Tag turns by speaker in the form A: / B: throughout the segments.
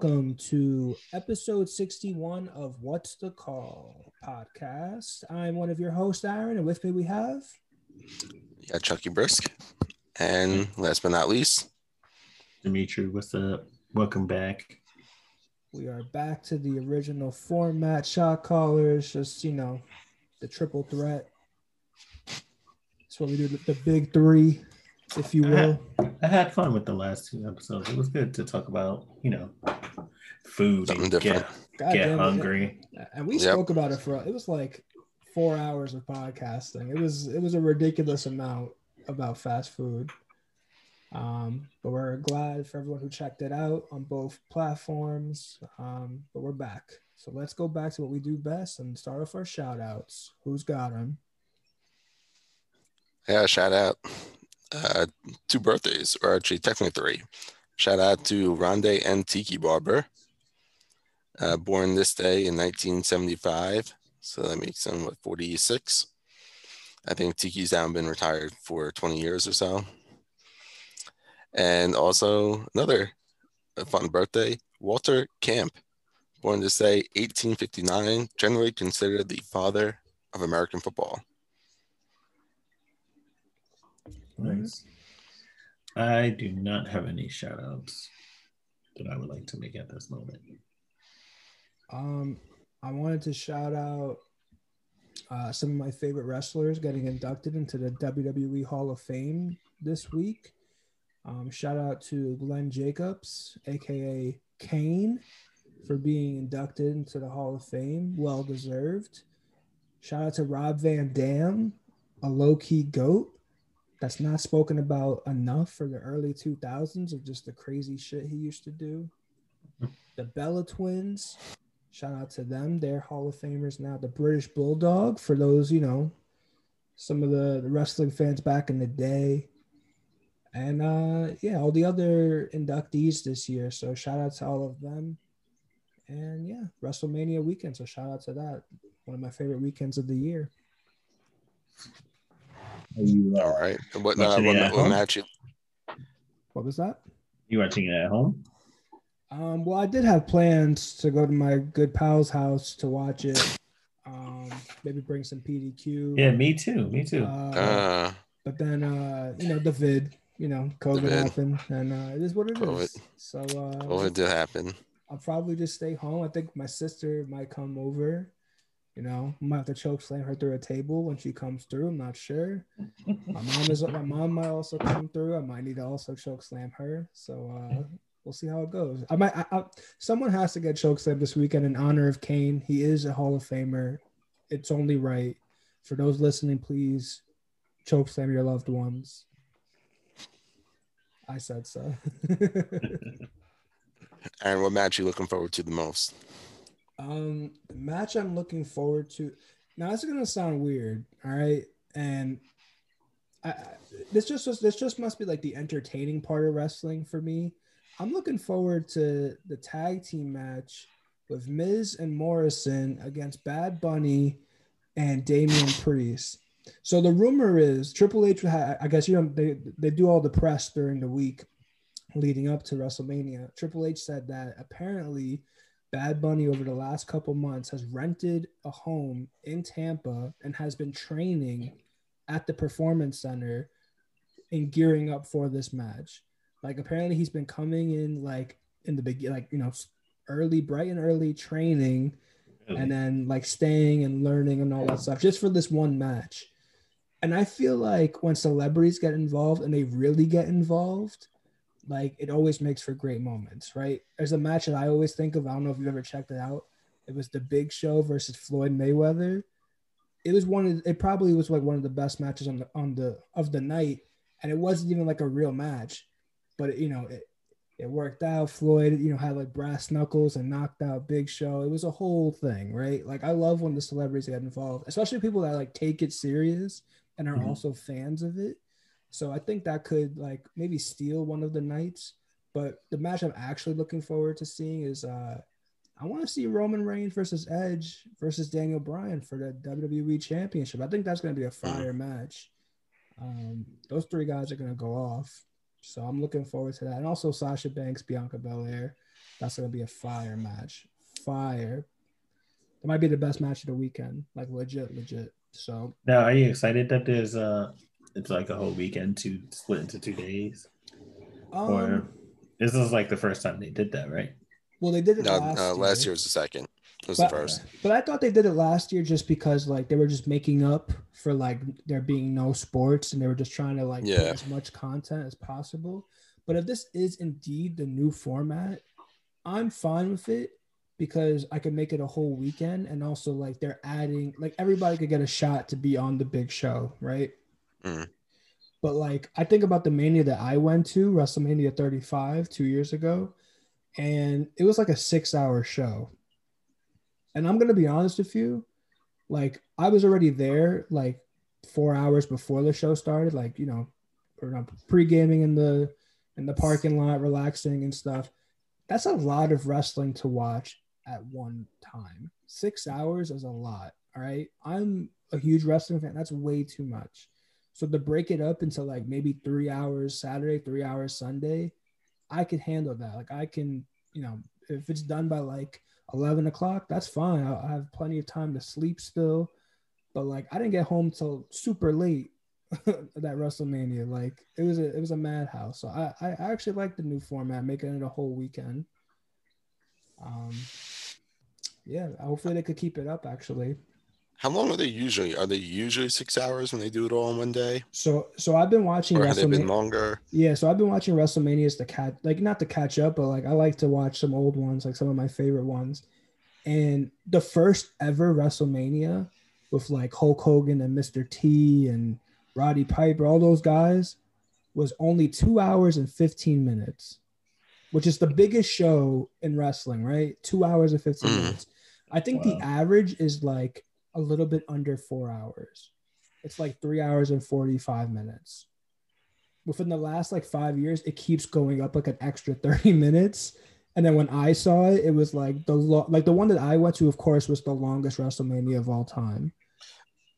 A: Hello, everybody, and welcome to episode 61 of What's the Call podcast. I'm one of your hosts, Aaron, and with me we have.
B: Yeah, Chucky Brisk. And last but not least,
C: Dimitri, what's up? Welcome back.
A: We are back to the original format shot callers, just, you know, the triple threat. That's what we do, the, the big three, if you
C: I
A: will.
C: had, I had fun with the last two episodes. It was good to talk about, you know, food
B: Something
C: and
B: different.
C: get,
A: God
C: get
A: damn it.
C: hungry.
A: And we
B: Yep.
A: spoke about it for it was like four hours of podcasting. It was it was a ridiculous amount about fast food. Um, but we're glad for everyone who checked it out on both platforms. Um, but we're back. So let's go back to what we do best and start off our shout outs. Who's got them?
B: yeah, shout out. Uh, two birthdays, or actually technically three. Shout out to Rondé and Tiki Barber, uh, born this day in 1975. So that makes him what 46. I think Tiki's now been retired for 20 years or so. And also another uh, fun birthday, Walter Camp, born this day 1859, generally considered the father of American football.
C: Nice. I do not have any shout outs that I would like to make at this moment.
A: Um, I wanted to shout out uh, some of my favorite wrestlers getting inducted into the WWE Hall of Fame this week. Um, shout out to Glenn Jacobs, aka Kane, for being inducted into the Hall of Fame. Well deserved. Shout out to Rob Van Dam, a low key goat that's not spoken about enough for the early 2000s of just the crazy shit he used to do. The Bella Twins, shout out to them. They're Hall of Famers now. The British Bulldog, for those, you know, some of the, the wrestling fans back in the day. And uh yeah, all the other inductees this year. So shout out to all of them. And yeah, WrestleMania weekend. So shout out to that. One of my favorite weekends of the year.
C: Are you, uh,
B: All right. And What, uh,
C: Watching
B: what, what match? you-
A: What was that?
C: you watching it at home?
A: Um, well, I did have plans to go to my good pal's house to watch it. Um, maybe bring some PDQ.
C: Yeah, me too. Me too.
A: Uh,
B: Uh,
A: but then, uh, you know, the vid, you know, COVID happened, and uh, it is what it is.
B: COVID.
A: So uh,
B: what would did happen?
A: I'll probably just stay home. I think my sister might come over. You know, I might have to choke slam her through a table when she comes through. I'm not sure. My mom is. My mom might also come through. I might need to also choke slam her. So uh, we'll see how it goes. I might. I, I, someone has to get choke slammed this weekend in honor of Kane. He is a Hall of Famer. It's only right. For those listening, please choke slam your loved ones. I said so.
B: And what match are you looking forward to the most?
A: Um, the match I'm looking forward to. Now, this is gonna sound weird, all right, and I, I this just this just must be like the entertaining part of wrestling for me. I'm looking forward to the tag team match with Miz and Morrison against Bad Bunny and Damian Priest. So the rumor is Triple H. I guess you know they they do all the press during the week leading up to WrestleMania. Triple H said that apparently Bad Bunny over the last couple months has rented a home in Tampa and has been training at the performance center and gearing up for this match. Like apparently he's been coming in like in the big like you know early bright and early training and then like staying and learning and all that stuff just for this one match. And I feel like when celebrities get involved and they really get involved, like it always makes for great moments, right? There's a match that I always think of. I don't know if you've ever checked it out. It was the Big Show versus Floyd Mayweather. It was one of it probably was like one of the best matches on the on the of the night, and it wasn't even like a real match, but it, you know it it worked out. Floyd, you know, had like brass knuckles and knocked out Big Show. It was a whole thing, right? Like I love when the celebrities get involved, especially people that like take it serious and are
C: Mhm.
A: also fans of it. So I think that could like maybe steal one of the nights. But the match I'm actually looking forward to seeing is uh I want to see Roman Reigns versus Edge versus Daniel Bryan for the WWE Championship. I think that's going to be a fire match. Um, those three guys are going to go off. So I'm looking forward to that. And also Sasha Banks, Bianca Belair. That's gonna be a fire match. Fire. That might be the best match of the weekend. Like legit, legit. So
C: Now, are you excited that there's uh it's like a whole weekend to split into two days?
A: um,
C: or this is like the first time they did that, right?
A: well they did it
B: No,
A: last,
B: uh,
A: year.
B: last year was the second. Was
A: But-
B: the first.
A: But I thought they did it last year just because like they were just making up for like there being no sports and they were just trying to like put
B: Yeah.
A: as much content as possible. But if this is indeed the new format, I'm fine with it because I could make it a whole weekend and also like they're adding like everybody could get a shot to be on the big show, right?
B: Mm.
A: But like I think about the mania that I went to, WrestleMania 35 two years ago, and it was like a six hour show. And I'm gonna be honest with you, like I was already there like four hours before the show started, like you know, or not pre-gaming in the in the parking lot, relaxing and stuff. That's a lot of wrestling to watch at one time. Six hours is a lot. All right. I'm a huge wrestling fan. That's way too much. So to break it up into like maybe three hours Saturday, three hours Sunday, I could handle that. Like I can, you know, if it's done by like 11 o'clock, that's fine. I I have plenty of time to sleep still. But like I didn't get home till super late that WrestleMania. Like it was a it was a madhouse. So I I actually like the new format, making it a whole weekend. Um, yeah, hopefully they could keep it up. Actually,
B: How long are they usually? Are they usually six hours when they do it all in one day,
A: so so I've been watching
B: or have they been longer?
A: Yeah, so I've been watching WrestleManias to catch, like not to catch up, but like I like to watch some old ones, like some of my favorite ones. And the first ever WrestleMania with like Hulk Hogan and Mr. T and Roddy Piper, all those guys, was only two hours and 15 minutes, which is the biggest show in wrestling, right? Two hours and 15
B: Mhm.
A: minutes. I think
C: Wow.
A: the average is like a little bit under four hours. It's like three hours and 45 minutes within the last like five years, it keeps going up like an extra 30 minutes. And then when I saw it, it was like the lo- like the one that I went to, of course, was the longest WrestleMania of all time.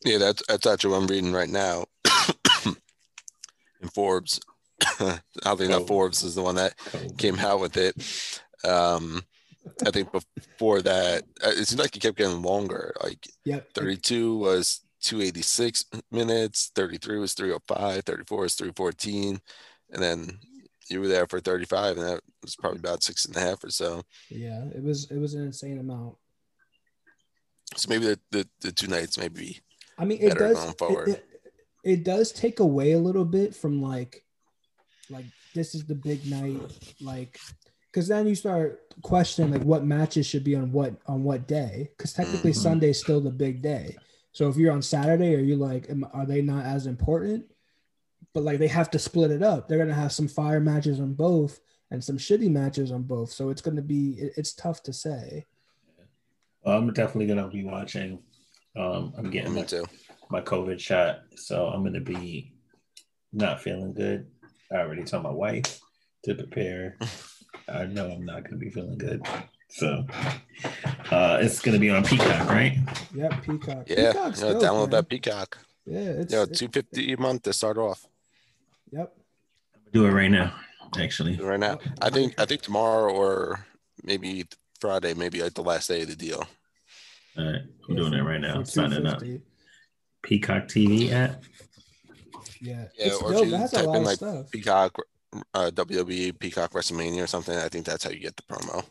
B: Yeah, that's that's actually what I'm reading right now. in Forbes, oddly enough,
C: Oh.
B: Forbes is the one that
C: Cool.
B: came out with it. Um, I think before that, uh, it seemed like it kept getting longer. Like
A: Yep.
B: 32 was 286 minutes, 33 was 305, 34 was 314, and then you were there for 35, and that was probably about six and a half or so.
A: Yeah, it was it was an insane amount.
B: So maybe the, the, the two nights maybe
A: I mean, it does. It, it, it does take away a little bit from like, like this is the big night, like, because then you start questioning like what matches should be on what on what day, because technically
C: Mhm.
A: Sunday's still the big day. So if you're on Saturday, are you like, am, are they not as important? But like they have to split it up. They're gonna have some fire matches on both and some shitty matches on both. So it's gonna be it, it's tough to say.
C: Well, I'm definitely gonna be watching. Um, I'm getting
B: me
C: my,
B: too.
C: my COVID shot, so I'm gonna be not feeling good. I already told my wife to prepare. I know I'm not gonna be feeling good, so uh, it's gonna be on Peacock, right?
A: Yep, Peacock.
B: Yeah,
A: Peacock's
B: yeah
A: dope,
B: download
A: man.
B: that Peacock.
A: Yeah, it's
B: Yeah,
A: it-
B: 250 a month to start off.
A: Yep.
C: Do it right now, actually.
B: right now. I think I think tomorrow or maybe Friday, maybe like the last day of the deal.
C: All right, I'm doing it right now. Signing up. Peacock TV app.
A: Yeah,
B: Yeah,
A: it's
B: or if
A: dope.
B: you
A: has a
B: type
A: lot
B: in,
A: of
B: like,
A: stuff.
B: Peacock, uh, WWE, Peacock WrestleMania or something. I think that's how you get the promo.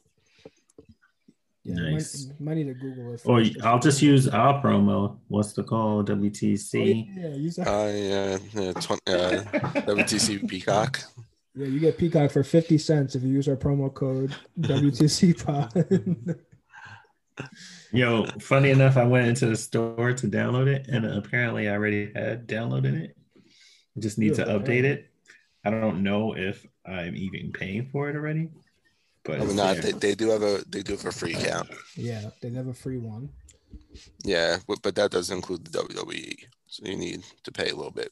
A: Yeah,
C: Nice.
A: might, might need to Google it.
C: Or. I'll just use our promo. What's the call?
A: Oh,
C: WTC.
A: yeah, use that.
B: Uh, yeah, yeah, tw- uh, WTC Peacock.
A: yeah, you get Peacock for fifty cents if you use our promo code WTC Pod.
C: Yo, funny enough, I went into the store to download it, and apparently I already had downloaded it. I just need to update
A: yeah.
C: it. I don't know if I'm even paying for it already, but
B: I
C: it's
B: not,
C: there.
B: they, they do have a they do have a free account.
A: yeah, they have a free one.
B: Yeah, but, but that doesn't include the WWE. So you need to pay a little bit.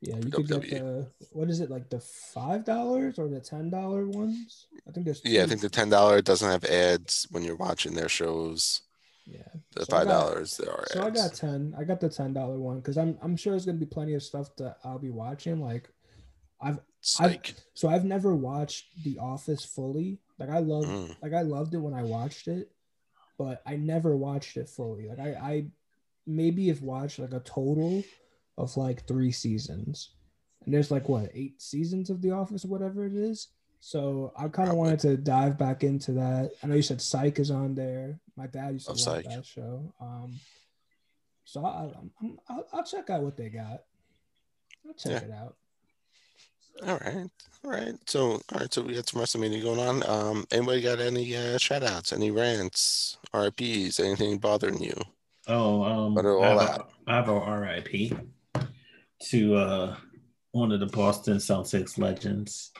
A: Yeah, you could get the what is it like the five dollars or the ten dollar ones? I think there's
B: Yeah, I think the ten dollar doesn't have ads when you're watching their shows.
A: yeah.
B: The
A: So
B: five dollars there are
A: So I got ten. I got the ten dollar one because I'm I'm sure there's gonna be plenty of stuff that I'll be watching. Like I've
B: Psych.
A: so I've never watched The Office fully. Like I love
B: Mm.
A: like I loved it when I watched it, but I never watched it fully. Like I, I maybe have watched like a total of like three seasons. And there's like what, eight seasons of The Office or whatever it is. So I kind of wanted to dive back into that. I know you said Psych is on there. My dad used to
B: Love Psych.
A: that show. Um, so I, I'm, I'll, I'll check out what they got. I'll check
B: Yeah.
A: it out.
B: All right. All right. So, all right. So we got some WrestleMania going on. Um, anybody got any uh, shout outs, any rants, RIPs, anything bothering you?
C: Oh, um,
B: But they're
C: I, have
B: out.
C: a, I have a RIP to uh, one of the Boston Celtics legends,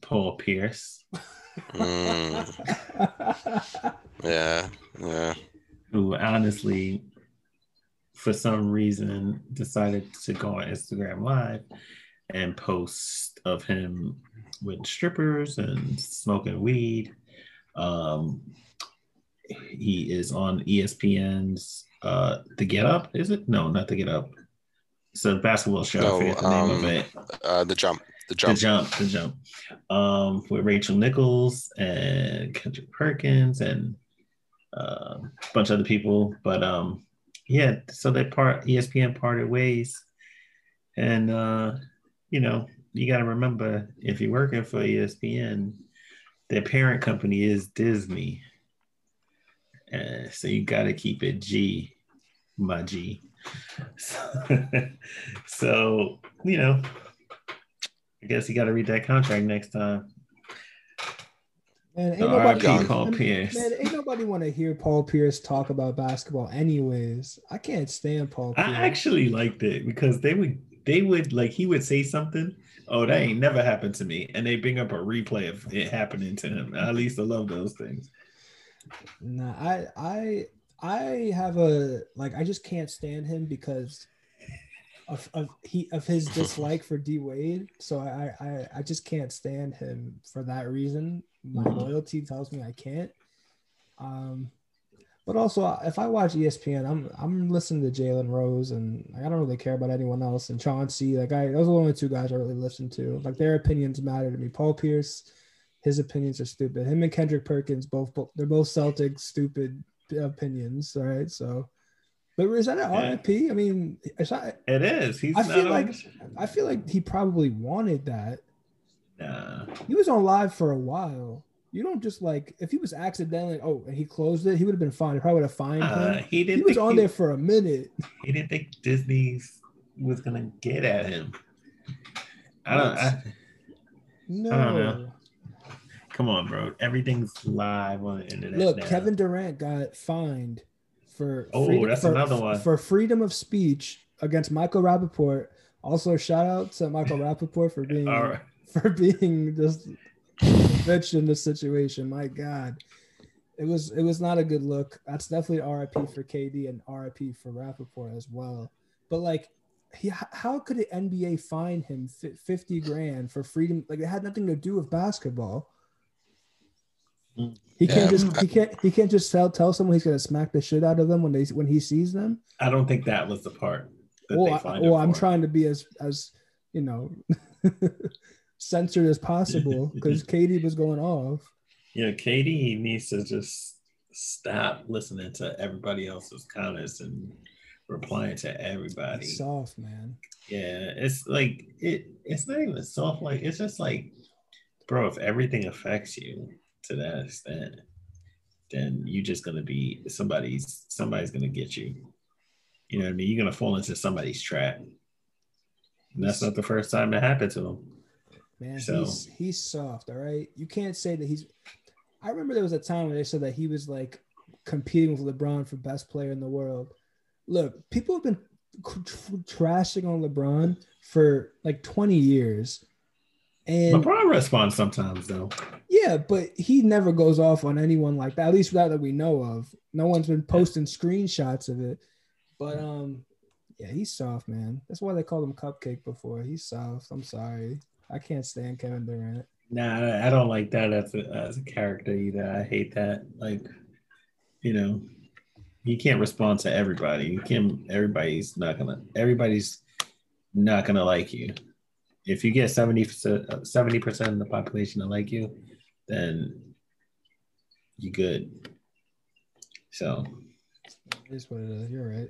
C: Paul Pierce,
B: Mm, yeah. Yeah.
C: who honestly, for some reason, decided to go on Instagram Live and post of him with strippers and smoking weed. Um, he is on ESPN's uh, The Get Up. Is it? No, not The Get Up. It's a basketball show.
B: No,
C: I the name of
B: um,
C: it.
B: Uh, the jump. The Jump.
C: The
B: jump.
C: jump, the jump. Um, with Rachel Nichols and Kendrick Perkins and uh, a bunch of other people. But um, yeah, so they part ESPN parted ways, and uh, you know you got to remember if you're working for ESPN, their parent company is Disney, uh, so you got to keep it G, my G. So, so you know, I guess you got to read that contract next time.
A: Man, ain't nobody,
B: RIP
C: Paul
A: man,
C: Pierce.
A: man, ain't nobody want to hear Paul Pierce talk about basketball. Anyways, I can't stand Paul. Pierce.
C: I actually liked it because they would they would like he would say something. Oh, that ain't never happened to me, and they bring up a replay of it happening to him. At least I love those things.
A: Nah, I I I have a like I just can't stand him because of, of he of his dislike for D Wade. So I, I I just can't stand him for that reason. My loyalty tells me I can't. Um, but also if I watch ESPN, I'm I'm listening to Jalen Rose and like, I don't really care about anyone else. And Chauncey, like I those are the only two guys I really listen to. Like their opinions matter to me. Paul Pierce, his opinions are stupid. Him and Kendrick Perkins both they're both Celtic stupid opinions. All right, so. But is that an
C: Yeah.
A: RIP? I mean, it's not,
C: It is. He's
A: I feel like- I feel like he probably wanted that.
C: Nah.
A: He was on live for a while. You don't just like if he was accidentally oh and he closed it, he would have been fine. He probably would have fined
C: Uh,
A: him.
C: he
A: He
C: didn't.
A: was on
C: he,
A: there for a minute.
C: He didn't think Disney was gonna get at him. I don't. I,
A: No.
C: know. come on, bro. Everything's live on the internet.
A: Look,
C: now.
A: Kevin Durant got fined for
C: Oh, that's
A: for,
C: another one.
A: for freedom of speech against Michael Rapaport. Also, shout out to Michael Rapaport for being
C: right.
A: for being just a bitch in this situation. My God, it was it was not a good look. That's definitely RIP for KD and RIP for Rapaport as well. But like, he how could the NBA fine him fifty grand for freedom? Like it had nothing to do with basketball. He can't
B: Yeah,
A: just he can't he can't just tell tell someone he's gonna smack the shit out of them when they when he sees them.
C: I don't think that was the part.
A: Well, I, well I'm trying to be as as you know censored as possible because KD was going off.
C: Yeah, KD needs to just stop listening to everybody else's comments and replying to everybody.
A: It's soft, man.
C: Yeah, it's like it. It's not even soft. Like it's just like, bro, if everything affects you to that extent, then you're just gonna be somebody's. Somebody's gonna get you. You know what I mean? You're gonna fall into somebody's trap. And that's not the first time it happened to him.
A: Man,
C: So-
A: he's he's soft. All right, you can't say that he's. I remember there was a time when they said that he was like competing with LeBron for best player in the world. Look, people have been tr- tr- trashing on LeBron for like 20 years, and
C: LeBron responds sometimes though.
A: yeah, but he never goes off on anyone like that. At least that that we know of. No one's been posting screenshots of it. But um, yeah, he's soft, man. That's why they called him Cupcake before. He's soft. I'm sorry. I can't stand Kevin Durant.
C: Nah, I- don't like that as a as a character either. I hate that. Like, you know, you can't respond to everybody. You can't. Everybody's not gonna. Everybody's not gonna like you. if you get 70 percent of the population to like you, then you good. So
A: it is what it is. You're right.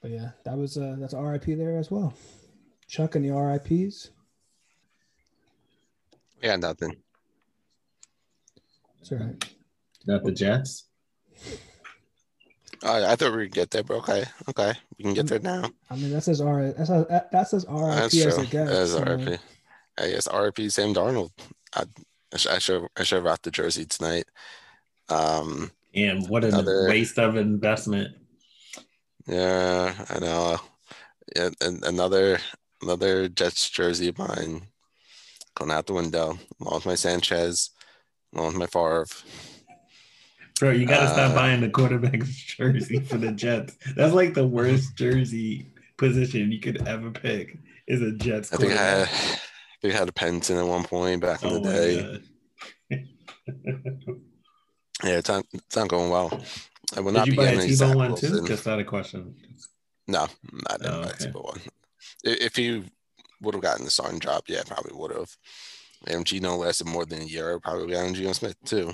A: But yeah, that was uh that's RIP there as well. Chuck and the RIPs.
B: Yeah, nothing.
A: It's all right.
C: Not the Jets.
B: Oh, I thought we would get there, but okay, okay, we can get there now.
A: I mean, that says R. That's a, that says RIP
B: That's
A: as
B: true.
A: it gets.
B: That is
A: so-
B: RIP. I guess RIP Sam Darnold. I, I should I should have rocked the jersey tonight. Um,
C: And what an
B: Another-
C: waste of investment.
B: yeah, I know. Yeah, and another another Jets jersey of mine going out the window. Along with my Sanchez, along with my Favre.
C: Bro, you gotta
B: Uh,
C: stop buying the quarterback's jersey for the Jets. That's like the worst jersey position you could ever pick. Is a Jets
B: I think I
C: quarterback.
B: had, I think I had a Penton at one point back in
C: Oh
B: the day. Yeah, it's not, it's not going well. I will
C: Did
B: not
C: you
B: be
C: buy a
B: Tebow
C: one too? Just out of question.
B: No, didn't
C: Oh, okay.
B: a Tebow one. If he would have gotten the starting job, yeah, probably would have. And Geno lasted more than a year. Probably gotten Geno Smith too.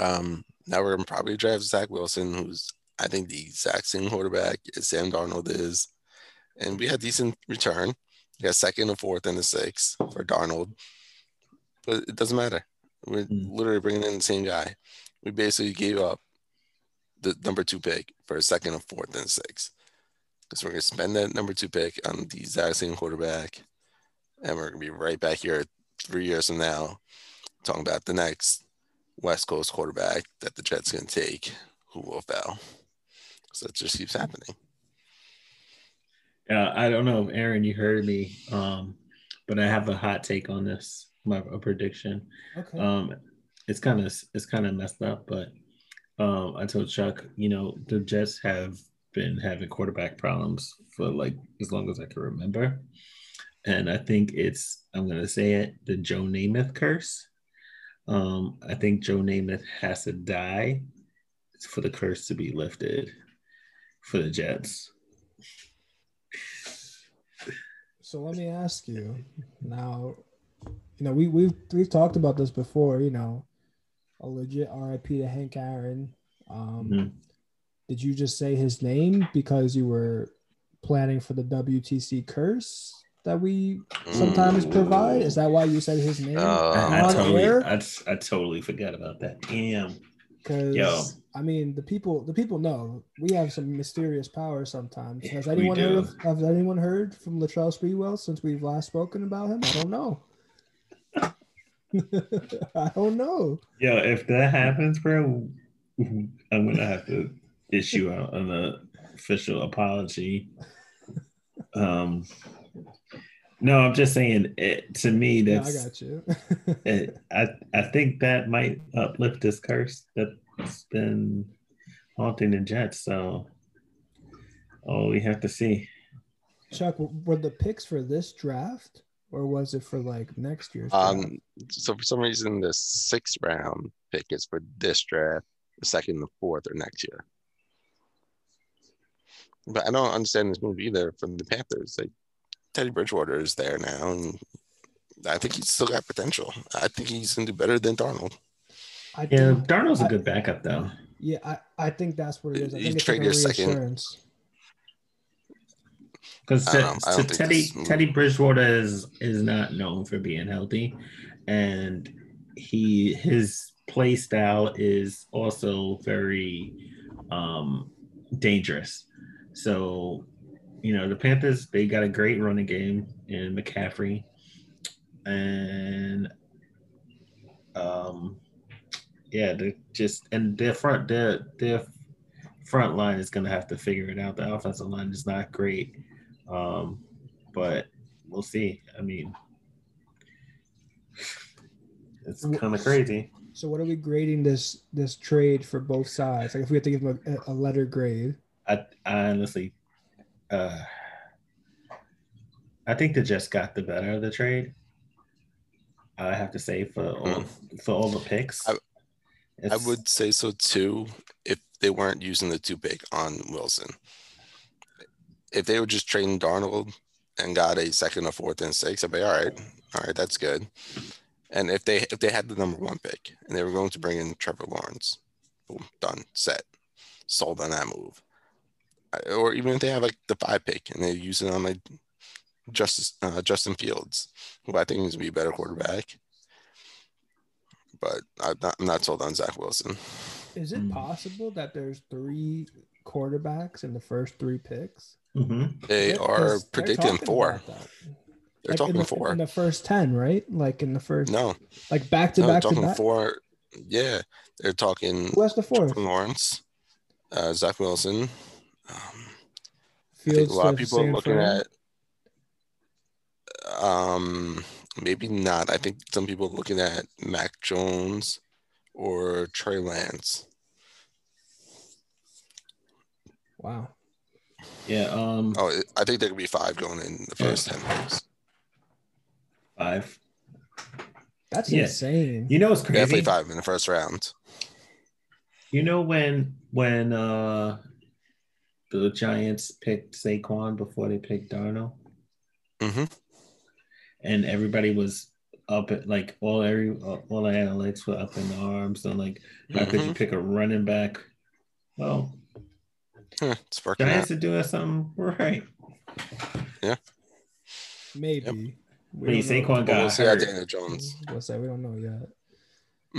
B: Um, now we're gonna probably draft Zach Wilson, who's I think the exact same quarterback as Sam Darnold is, and we had decent return. We got second, and fourth, and the sixth for Darnold, but it doesn't matter. We're
C: Mm.
B: literally bringing in the same guy. We basically gave up the number two pick for a second, and fourth, and a sixth. Because we're gonna spend that number two pick on the exact same quarterback, and we're gonna be right back here three years from now, talking about the next West Coast quarterback that the Jets gonna take, who will fail. So it just keeps happening.
C: Yeah, I don't know if Aaron, you heard me, um, but I have a hot take on this. My a prediction.
A: Okay.
C: Um, it's kind of it's kind of messed up, but um, I told Chuck, you know, the Jets have been having quarterback problems for like as long as I can remember, and I think it's I'm gonna say it the Joe Namath curse. Um, I think Joe Namath has to die for the curse to be lifted for the Jets.
A: So let me ask you now. You know, we we've we've talked about this before. You know, a legit RIP to Hank Aaron. Um,
C: Mhm.
A: Did you just say his name because you were planning for the WTC curse that we sometimes
B: Mm.
A: provide? Is that why you said his name
B: Uh,
C: I, I totally. I, I totally forgot about that. Damn.
A: Because I mean, the people the people know we have some mysterious power sometimes. Has anyone heard of has anyone heard from Latrell Sprewell since we've last spoken about him? I don't know. I don't know.
C: Yo, if that happens, bro, I'm gonna have to issue out an official apology. Um, no, I'm just saying. It, to me,
A: Yeah, I got you.
C: it, I I think that might uplift this curse that's been haunting the Jets. So, oh, we have to see.
A: Chuck, were the picks for this draft or was it for like next year's draft?
B: Um, so for some reason, the sixth round pick is for this draft, the second, the fourth or next year. But I don't understand this move either from the Panthers. Like Teddy Bridgewater is there now, and I think he's still got potential. I think he's gonna do better than Darnold.
A: I
C: Yeah,
A: think,
C: Darnold's a
A: I-
C: good backup though.
A: yeah, I, I think that's what it is. I
B: You
A: think it's
B: trade
A: like a
B: your second-
A: reassurance.
C: Because
B: I don't know. I don't think
C: Teddy Teddy Bridgewater is is not known for being healthy, and he his play style is also very um, dangerous. So, you know, the Panthers they got a great running game in McCaffrey, and um, yeah, they just and their front their their front line is going to have to figure it out. The offensive line is not great. Um, but we'll see. I mean, it's kind of crazy.
A: So what are we grading this this trade for both sides? Like if we have to give them a, a letter grade.
C: I, I honestly, uh, I think the Jets got the better of the trade. I have to say for all for all the picks.
B: I- I would say so too if they weren't using the two pick on Wilson. If they were just trading Darnold and got a second, a fourth, and six, I'd be all right. All right, that's good. And if they if they had the number one pick and they were going to bring in Trevor Lawrence, boom, done, set, sold on that move. I- Or even if they have like the five pick and they use it on like Justice uh, Justin Fields, who I think is gonna be a better quarterback. But I'm not, I'm not sold on Zach Wilson.
A: Is it
C: Hmm.
A: possible that there's three quarterbacks in the first three picks?
C: hmm
B: They
A: Yeah,
B: are
A: 'cause they're
B: predicting four. They're
A: Like,
B: talking
A: in the,
B: four.
A: in the first ten, right? Like in the first,
B: No,
A: like back to
B: no, they're
A: back to
B: talking
A: back.
B: four. Yeah, they're talking
A: Who has the fourth?
B: Lawrence, uh, Zach Wilson. Um, I
A: Fields
B: think a lot of people are looking at um maybe not. I think some people are looking at Mac Jones or Trey Lance.
A: Wow.
C: Yeah. Um.
B: Oh, I think there could be five going in the first ten picks.
C: Five.
A: That's
C: Yeah.
A: insane.
C: You know what's
B: Definitely five in the first round.
C: You know when when uh the Giants picked Saquon before they picked Darnold,
B: hmm
C: and everybody was up at like all every all the analytics were up in arms on like how could you
B: Mhm.
C: pick a running back? Well,
B: Huh, it's working
C: Giants
B: out.
C: are doing something right. Yeah.
A: Maybe. We
C: But
A: don't
C: Saquon
A: know.
B: But
C: got
B: we'll see how
C: hurt.
B: Daniel Jones.
A: What's that? we don't know yet.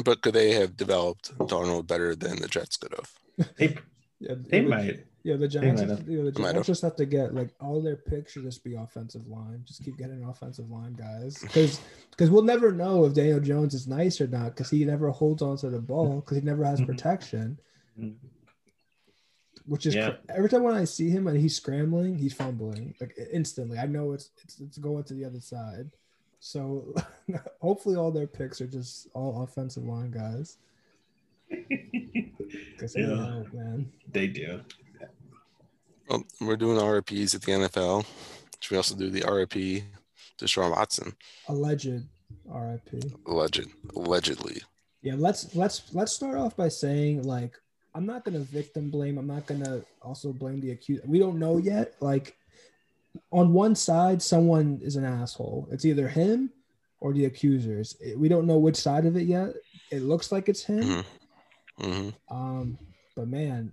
B: But could they have developed Darnold better than the Jets could have?
C: They
A: Yeah,
C: they
A: it would-
C: might.
A: Yeah, the Giants.
C: might
A: Have
C: have.
A: to, yeah, the Giants just have to get like all their picks should just be offensive line. Just keep getting offensive line guys, because because we'll never know if Daniel Jones is nice or not, because he never holds on to the ball, because he never has
C: Mhm.
A: protection. Which is
C: Yeah.
A: cr- every time when I see him and he's scrambling, he's fumbling like instantly. I know it's it's, it's going to the other side. So hopefully all their picks are just all offensive line guys. Because
C: Yeah.
A: man.
C: They do.
B: Well, we're doing RPs at the NFL. Should we also do the RP to Sean Watson?
A: Alleged RIP.
B: Alleged, allegedly.
A: Yeah, let's let's let's start off by saying like I'm not gonna victim blame. I'm not gonna also blame the accused. We don't know yet. Like on one side, someone is an asshole. It's either him or the accusers. We don't know which side of it yet. It looks like it's him.
B: Mhm. hmm
A: Um, but man,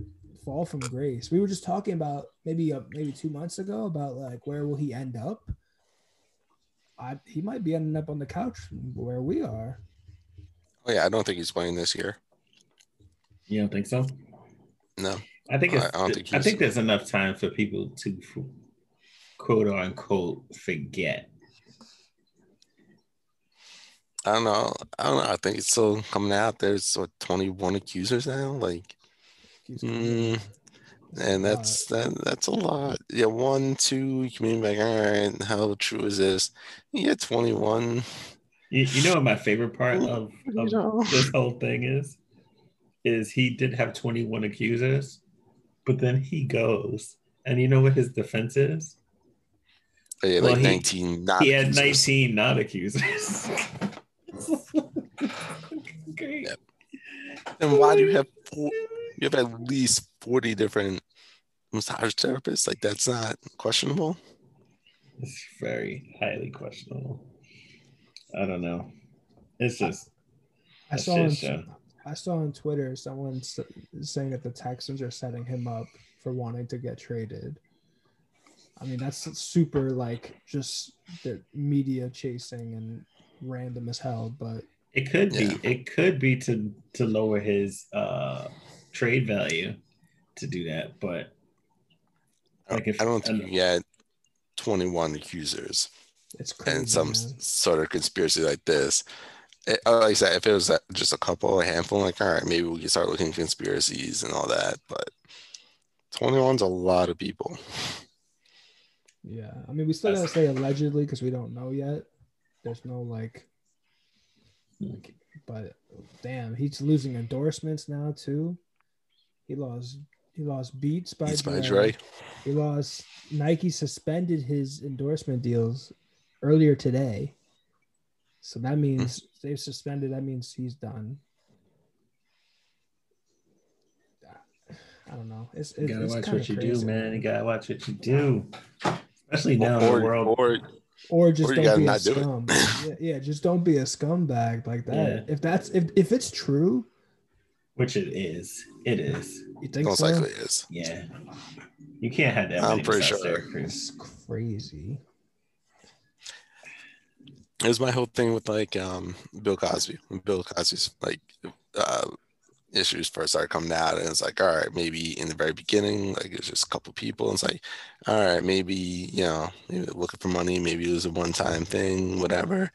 A: fall from grace. We were just talking about maybe uh, maybe two months ago about like where will he end up. I, he might be ending up on the couch where we are.
B: Oh yeah, I don't think he's playing this year.
C: You don't think so?
B: No.
C: I think
B: I-
C: it's,
B: I don't think
C: I think there's enough time for people to quote unquote forget.
B: I don't know. I don't know. I think it's still coming out. There's what 21 accusers now. Like, Mm, and that's that. That's a lot. Yeah, one, two. You can be like, all right, how true is this? Yeah, 21.
C: You, you know what my favorite part of,
B: You
C: of
B: know.
C: this whole thing is? Is he did have 21 accusers, but then he goes, and you know what his defense is?
B: Yeah,
C: Well,
B: like
C: he-
B: 19. Not
C: he had
B: accusers.
C: 19 not accusers. Great.
B: Yeah. And why do you have four, you have at least 40 different massage therapists? Like that's not questionable.
C: It's very highly questionable. I don't know. It's just
A: I
C: a
A: saw on,
C: show.
A: I saw on Twitter someone saying that the Texans are setting him up for wanting to get traded. I mean, that's super like just the media chasing and random as hell. But
C: It could
B: Yeah.
C: be. It could be to to lower his uh trade value to do that, but Like if-
B: I don't think you get 21 accusers
A: it's crazy.
B: and some
A: man.
B: sort of conspiracy like this. It, uh, like I said, if it was uh, just a couple, a handful, like all right, maybe we can start looking at conspiracies and all that. But 21's a lot of people.
A: Yeah, I mean, we still gotta say allegedly because we don't know yet. There's no like,
C: Hmm.
A: like- but damn, he's losing endorsements now too. He lost. He lost Beats by
B: Beats by
A: Dre.
B: Dre.
A: He lost. Nike suspended his endorsement deals earlier today. So that hmm. means they've suspended. That means he's done. I don't know. It's,
C: you gotta
A: it's
C: watch what you
A: crazy,
C: do, man. You gotta watch what you do. Especially now in
B: or,
C: the world.
B: or
A: or just
B: Or
A: don't be a
B: not do it.
A: scum. yeah, yeah, just don't be a scumbag like that.
C: Yeah.
A: If that's if if it's true,
C: which it is. It is.
A: you think
B: most
A: so?
B: likely is.
C: Yeah. You can't have that.
B: I'm
C: many
B: pretty sure.
C: Derek
A: It's crazy.
B: It was my whole thing with like um Bill Cosby. When Bill Cosby's like uh issues first started coming out and it's like, all right, maybe in the very beginning, like it's just a couple people. And it's like, all right, maybe, you know, maybe looking for money, maybe it was a one time thing, whatever.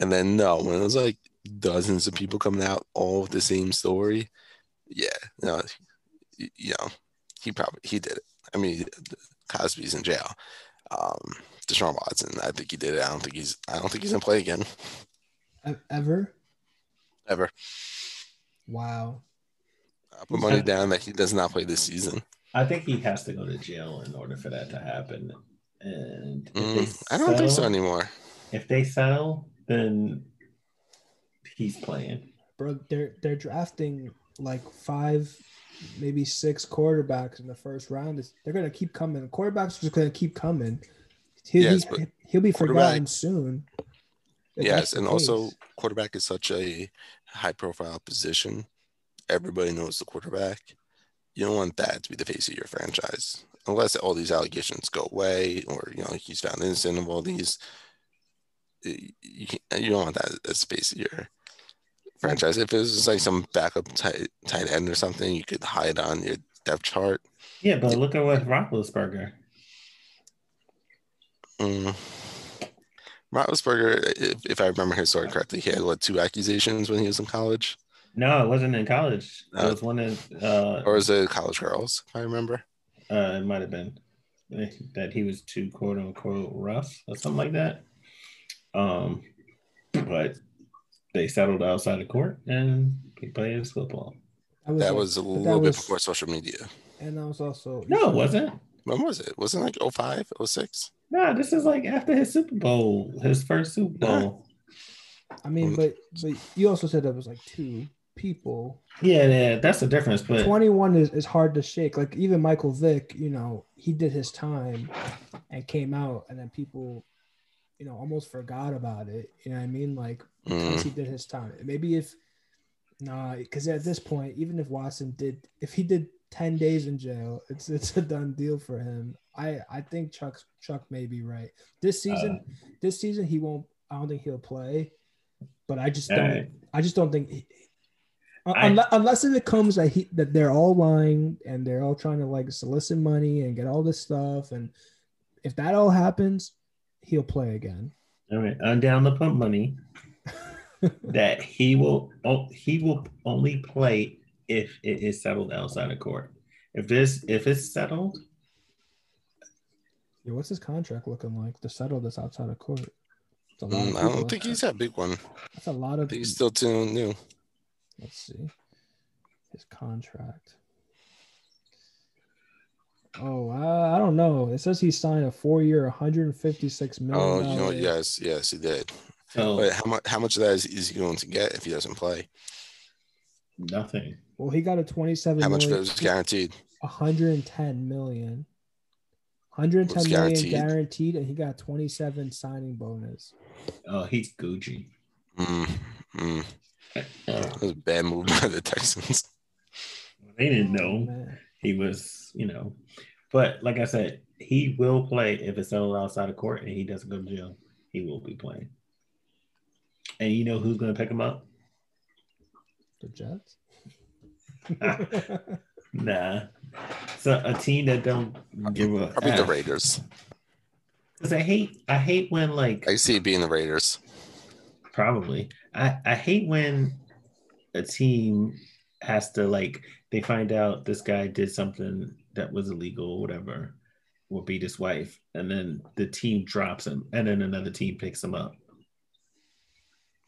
B: And then no, when it was like dozens of people coming out all with the same story, yeah, you know, you know, he probably he did it. I mean, Cosby's in jail. Um, Deshaun Watson, I think he did it. I don't think he's. I don't think he's gonna play again
A: Ever?
B: ever.
A: Wow.
B: I put money down that he does not play this season.
C: I think he has to go to jail in order for that to happen. And if
B: Mm,
C: they
B: I don't think so anymore.
C: If they settle, then he's playing.
A: Bro, they're they're drafting like five, maybe six quarterbacks in the first round. It's, they're gonna keep coming. Quarterbacks are just gonna keep coming. He'll,
B: Yes,
A: be, he'll be forgotten soon.
B: Yes,
A: that's the
B: and also quarterback is such a high profile position. Everybody knows the quarterback. You don't want that to be the face of your franchise. Unless all these allegations go away or you know he's found innocent of all these. You, you don't want that as the face of your franchise. If it was like some backup tight, tight end or something, you could hide on your depth chart.
C: Yeah, but look at what Roethlisberger.
B: Mm. Roethlisberger, if, if I remember his story correctly, he had what two accusations when he was in college,
C: No, it wasn't in college. It
B: Uh,
C: was one in uh,
B: or was it college girls? If I remember.
C: uh it might have been that he was too quote unquote rough or something like that. Um, but they settled outside of court and he played football.
A: That
B: That
A: like-
B: was a little
A: that
B: bit
A: was-
B: before social media.
A: And that was also
C: No, it wasn't.
B: When was it? Wasn't it like 05, 06?
C: No, this is like after his Super Bowl, his first Super Bowl.
A: I mean, mm. but but you also said that was like two people.
C: Yeah, yeah, that's the difference. But
A: 21 is, is hard to shake. Like even Michael Vick, you know, he did his time and came out, and then people, you know, almost forgot about it. You know what I mean? Like
B: Mm.
A: he did his time. Maybe if nah, because at this point, even if Watson did, if he did 10 days in jail, it's it's a done deal for him. I I think Chuck Chuck may be right. This season, this season he won't. I don't think he'll play. But I just don't.
C: Alright.
A: I just don't think. He,
C: I-
A: unless, unless it comes that he that they're all lying and they're all trying to like solicit money and get all this stuff, and if that all happens, he'll play again.
C: all right, I'm down to put money that he will oh, he will only play if it is settled outside of court. If this if it's settled,
A: Yeah, what's his contract looking like to settle this outside of court? A lot of
B: Mm, I don't think he's that big one.
A: That's a lot of.
B: think he's still too new.
A: Let's see his contract. Oh, I, I don't know. It says he signed a four-year, 156 million.
B: Oh, you know Yes, yes, he did.
C: so
B: But how much? How much of that is, is he going to get if he doesn't play?
C: nothing.
A: Well, he got a 27
B: How much of it
A: million-
B: is guaranteed?
A: 110 million. 110 million
B: guaranteed?
A: guaranteed, and he got 27 signing bonus.
C: Oh, he's Gucci.
B: Mm, mm.
C: Uh,
B: That was a bad move by the Texans.
C: they didn't
A: Oh,
C: know
A: man.
C: He was, you know. But like I said, he will play if it's settled outside of court and he doesn't go to jail. He will be playing. And you know who's going to pick him up?
A: The Jets.
C: Nah. So a team that don't give a
B: Probably the Raiders.
C: Because I hate I hate when like
B: I see it being the Raiders.
C: probably I I hate when a team has to like they find out this guy did something that was illegal or whatever will beat his wife and then the team drops him and then another team picks him up.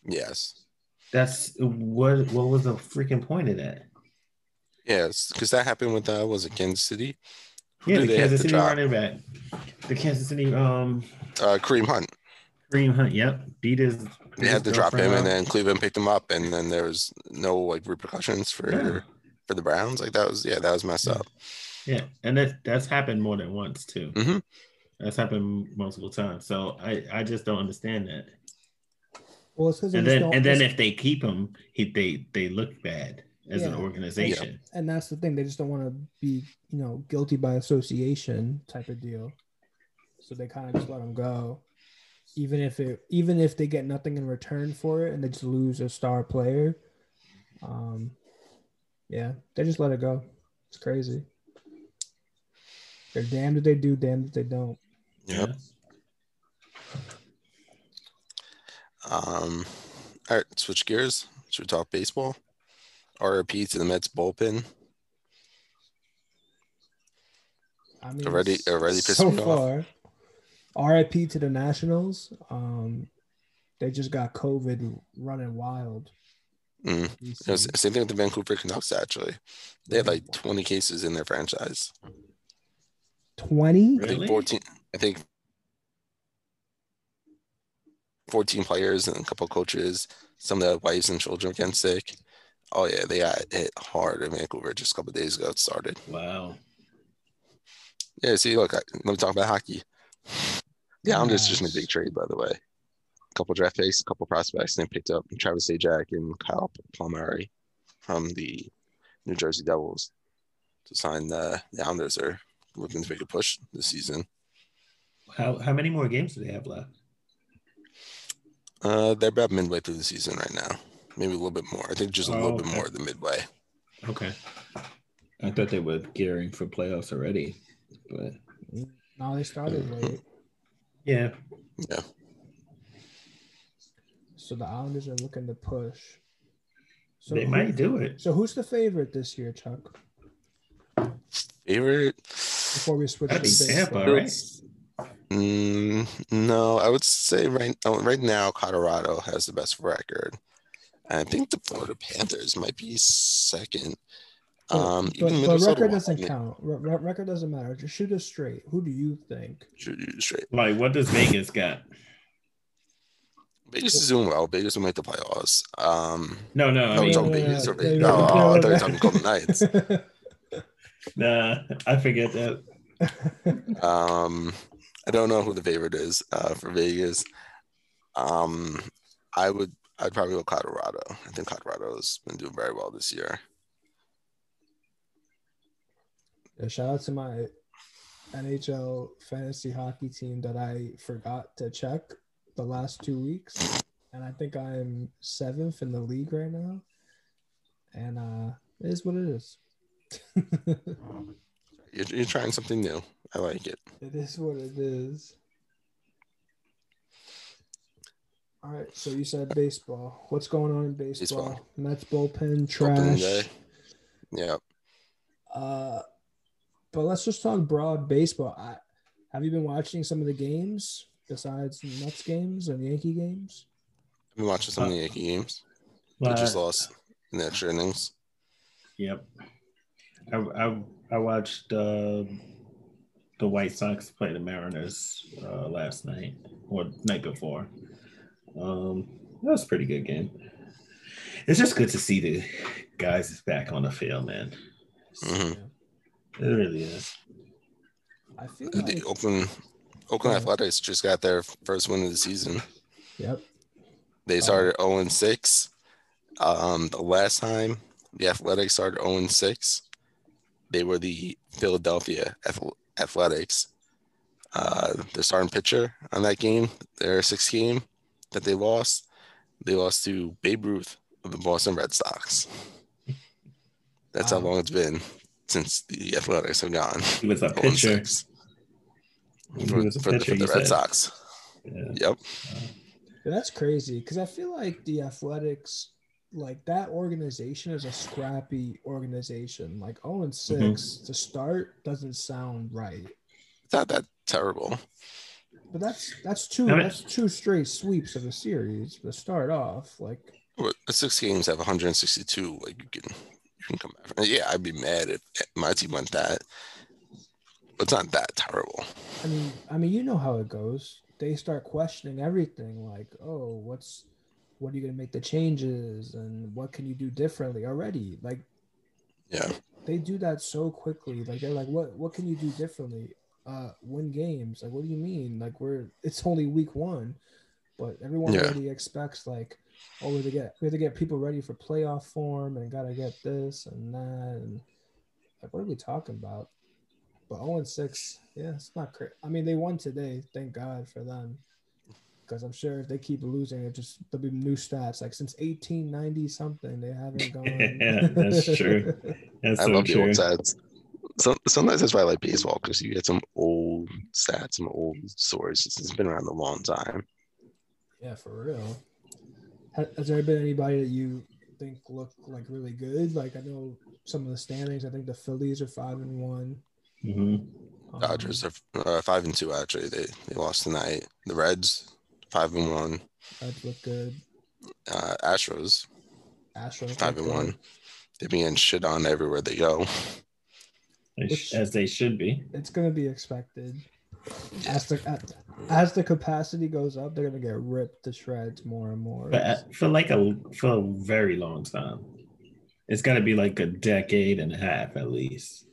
B: Yes.
C: That's what what was the freaking point of that?
B: Yes, because that happened with uh, was it Kansas City? Who
C: Yeah, the Kansas City
B: drop?
C: running back. The Kansas City um
B: Uh, Kareem Hunt.
C: Kareem Hunt, yep. Beat his
B: They had to
C: his
B: drop him,
C: girlfriend
B: and then Cleveland picked him up, and then there was no like repercussions for
C: Yeah.
B: for the Browns. Like that was yeah, that was messed
C: Yeah.
B: up.
C: Yeah, and that that's happened more than once too.
B: Mhm.
C: That's happened multiple times. So I, I just don't understand that.
A: Well, it's
C: And then and then if they keep him, he they they look bad as an
A: Yeah.
C: organization.
A: and that's the thing, they just don't want to be, you know, guilty by association type of deal. So they kind of just let him go, even if it, even if they get nothing in return for it, and they just lose a star player. Um, yeah, they just let it go. It's crazy. They're damned if they do, damned if they don't.
B: Yep. Um, all right, switch gears. Should we talk baseball? RP to the Mets bullpen.
A: I mean,
B: Already- already pissed
A: so
B: me off.
A: Far. RIP to the Nationals. Um, they just got COVID running wild.
B: Mm. Was same thing with the Vancouver Canucks. Actually, they had like 20 cases in their franchise.
A: 20?
B: I think
C: Really?
B: 14. I think 14 players and a couple coaches. Some of their wives and children getting sick. Oh yeah, they got hit hard in Vancouver just a couple days ago. It started.
C: Wow.
B: Yeah, see, look, I, let me talk about hockey. The Islanders just made a big trade, by the way. A couple draft picks, a couple prospects. and They picked up Travis Zajac and Kyle Palmieri from the New Jersey Devils to sign the, the Islanders. Are looking to make a push this season.
C: How how many more games do they have left?
B: Uh, they're about midway through the season right now. Maybe a little bit more. I think just a
C: Oh,
B: little bit more than midway.
C: Okay. I thought they were gearing for playoffs already, but
A: No, they started late.
C: Yeah,
B: Yeah.
A: So the Islanders are looking to push. So
C: they
A: who-
C: might do it.
A: So who's the favorite this year, Chuck?
B: Favorite?
A: Before we switch
C: That'd
A: to
C: be
A: baseball.
C: Tampa, right?
B: Mm, no, I would say right oh, right now Colorado has the best record. I think the Florida Panthers might be second.
A: But,
B: Um,
A: but,
B: even
A: but record doesn't
B: Wild,
A: count. Re- re- record doesn't matter. Just shoot us straight. Who do you think?
B: shoot you straight.
C: Like, what does Vegas got?
B: Vegas is doing well. Vegas will make the playoffs. Um,
C: No, no, I
B: Oh,
C: mean,
A: no, no,
B: Vegas
A: no,
B: or Vegas.
A: no,
B: Oh,
A: no,
B: I
A: no,
B: thought you were
A: no.
B: talking Golden Knights.
C: nah, I forget that.
B: Um, I don't know who the favorite is uh, for Vegas. Um, I would, I'd probably go Colorado. I think Colorado's been doing very well this year.
A: Yeah, shout out to my NHL fantasy hockey team that I forgot to check the last two weeks. And I think I'm seventh in the league right now. And uh it is what it is.
B: You're, you're trying something new. I like it.
A: it is what it is. All right, so you said baseball. What's going on in baseball?
B: Baseball.
A: Mets bullpen trash.
B: Yeah.
A: Uh, but let's just talk broad baseball. I, have you been watching some of the games besides the Mets games and Yankee games?
B: I've been watching some of the Yankee games. They
C: But,
B: just lost in the extra innings.
C: Yep. I, I, I watched uh, the White Sox play the Mariners uh, last night or night before. Um, that was a pretty good game. It's just good to see the guys back on the field, man.
B: Mhm.
C: It really is.
A: I feel
B: The Oakland, Oakland
A: Yeah.
B: Athletics just got their first win of the season.
A: yep.
B: They
A: Oh.
B: started 0 and 6. Um, the last time the Athletics started 0 and 6, they were the Philadelphia Ath- Athletics. Uh, the starting pitcher on that game, their sixth game that they lost, they lost to Babe Ruth of the Boston Red Sox. That's how long it's been since the Athletics have gone.
C: He was a
B: 0 and
C: pitcher.
B: 6
C: He
B: for,
C: was a
B: for the, for the Red
C: said.
B: Sox.
C: Yeah.
B: Yep.
A: Yeah, that's crazy because I feel like the Athletics, like that organization, is a scrappy organization. Like 0 and 6
C: Mm-hmm.
A: to start doesn't sound right.
B: It's not that terrible.
A: But that's that's two
C: I mean-
A: that's two straight sweeps of a series to start off. Like
B: the six games have 162. Like you can you can come back. Yeah, I'd be mad if my team went that. But it's not that terrible.
A: I mean, I mean, you know how it goes. They start questioning everything, like, oh, what's, what are you gonna make the changes, and what can you do differently already? Like,
B: Yeah.
A: they do that so quickly. Like, they're like, what, what can you do differently? uh, win games. Like, what do you mean? Like, we're it's only week one, but everyone
B: Yeah.
A: already expects like, oh, we have to get we have to get people ready for playoff form and gotta get this and that and like, what are we talking about? But 0 and 6, yeah, it's not crazy. I mean, they won today. Thank God for them. Because I'm sure if they keep losing, it just there'll be new stats. Like since 1890 something, they haven't gone.
C: Yeah, that's true. That's
B: I
C: so
B: love the old stats. So, sometimes that's why I like baseball because you get some old stats, some old stories. It's been around a long time.
A: Yeah, for real. Has, has there been anybody that you think look like really good? Like I know some of the standings. I think the Phillies are five and one.
C: Mhm.
A: Um,
B: Dodgers are uh, five and two. Actually, they they lost tonight. The Reds five and one.
A: Reds look good.
B: Uh, Astros
A: Astros
B: five
A: look
B: and one. They're being shit on everywhere they go.
C: They
A: Which-
C: As they should be.
A: It's gonna be expected. As the at- as the capacity goes up, they're gonna get ripped to shreds more and more.
C: But uh, for like a for a very long time. It's got to be like a decade and a half at least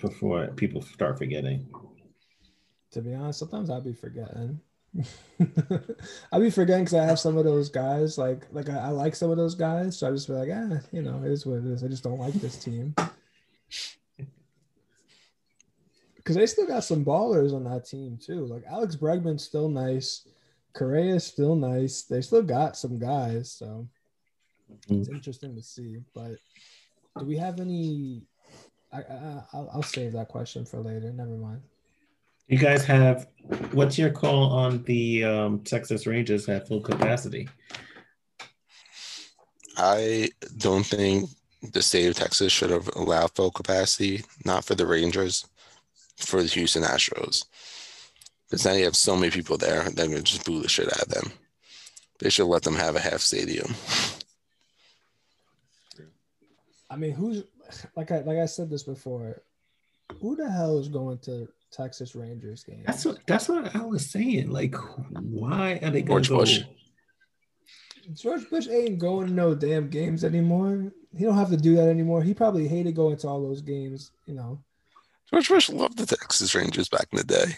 C: before people start forgetting.
A: to be honest, sometimes I'll be forgetting. I'll be forgetting because I have some of those guys. Like, like I, I like some of those guys, so I just be like, ah, you know, it is what it is. I just don't like this team. Because they still got some ballers on that team too. Like Alex Bregman's still nice. Correa's still nice. They still got some guys, so it's interesting to see. But do we have any? I, I I'll, I'll save that question for later. Never mind.
C: You guys have what's your call on the um, Texas Rangers at full capacity?
B: I don't think the state of Texas should have allowed full capacity, not for the Rangers, for the Houston Astros. Because now you have so many people there, they're going to just boo the shit out of them. They should let them have a half stadium.
A: I mean, who's like I like I said this before. Who the hell is going to Texas Rangers game?
C: That's what that's what I was saying. Like, why are they going
B: George
C: go?
B: Bush.
A: George Bush ain't going to no damn games anymore. He don't have to do that anymore. He probably hated going to all those games. You know,
B: George Bush loved the Texas Rangers back in the day.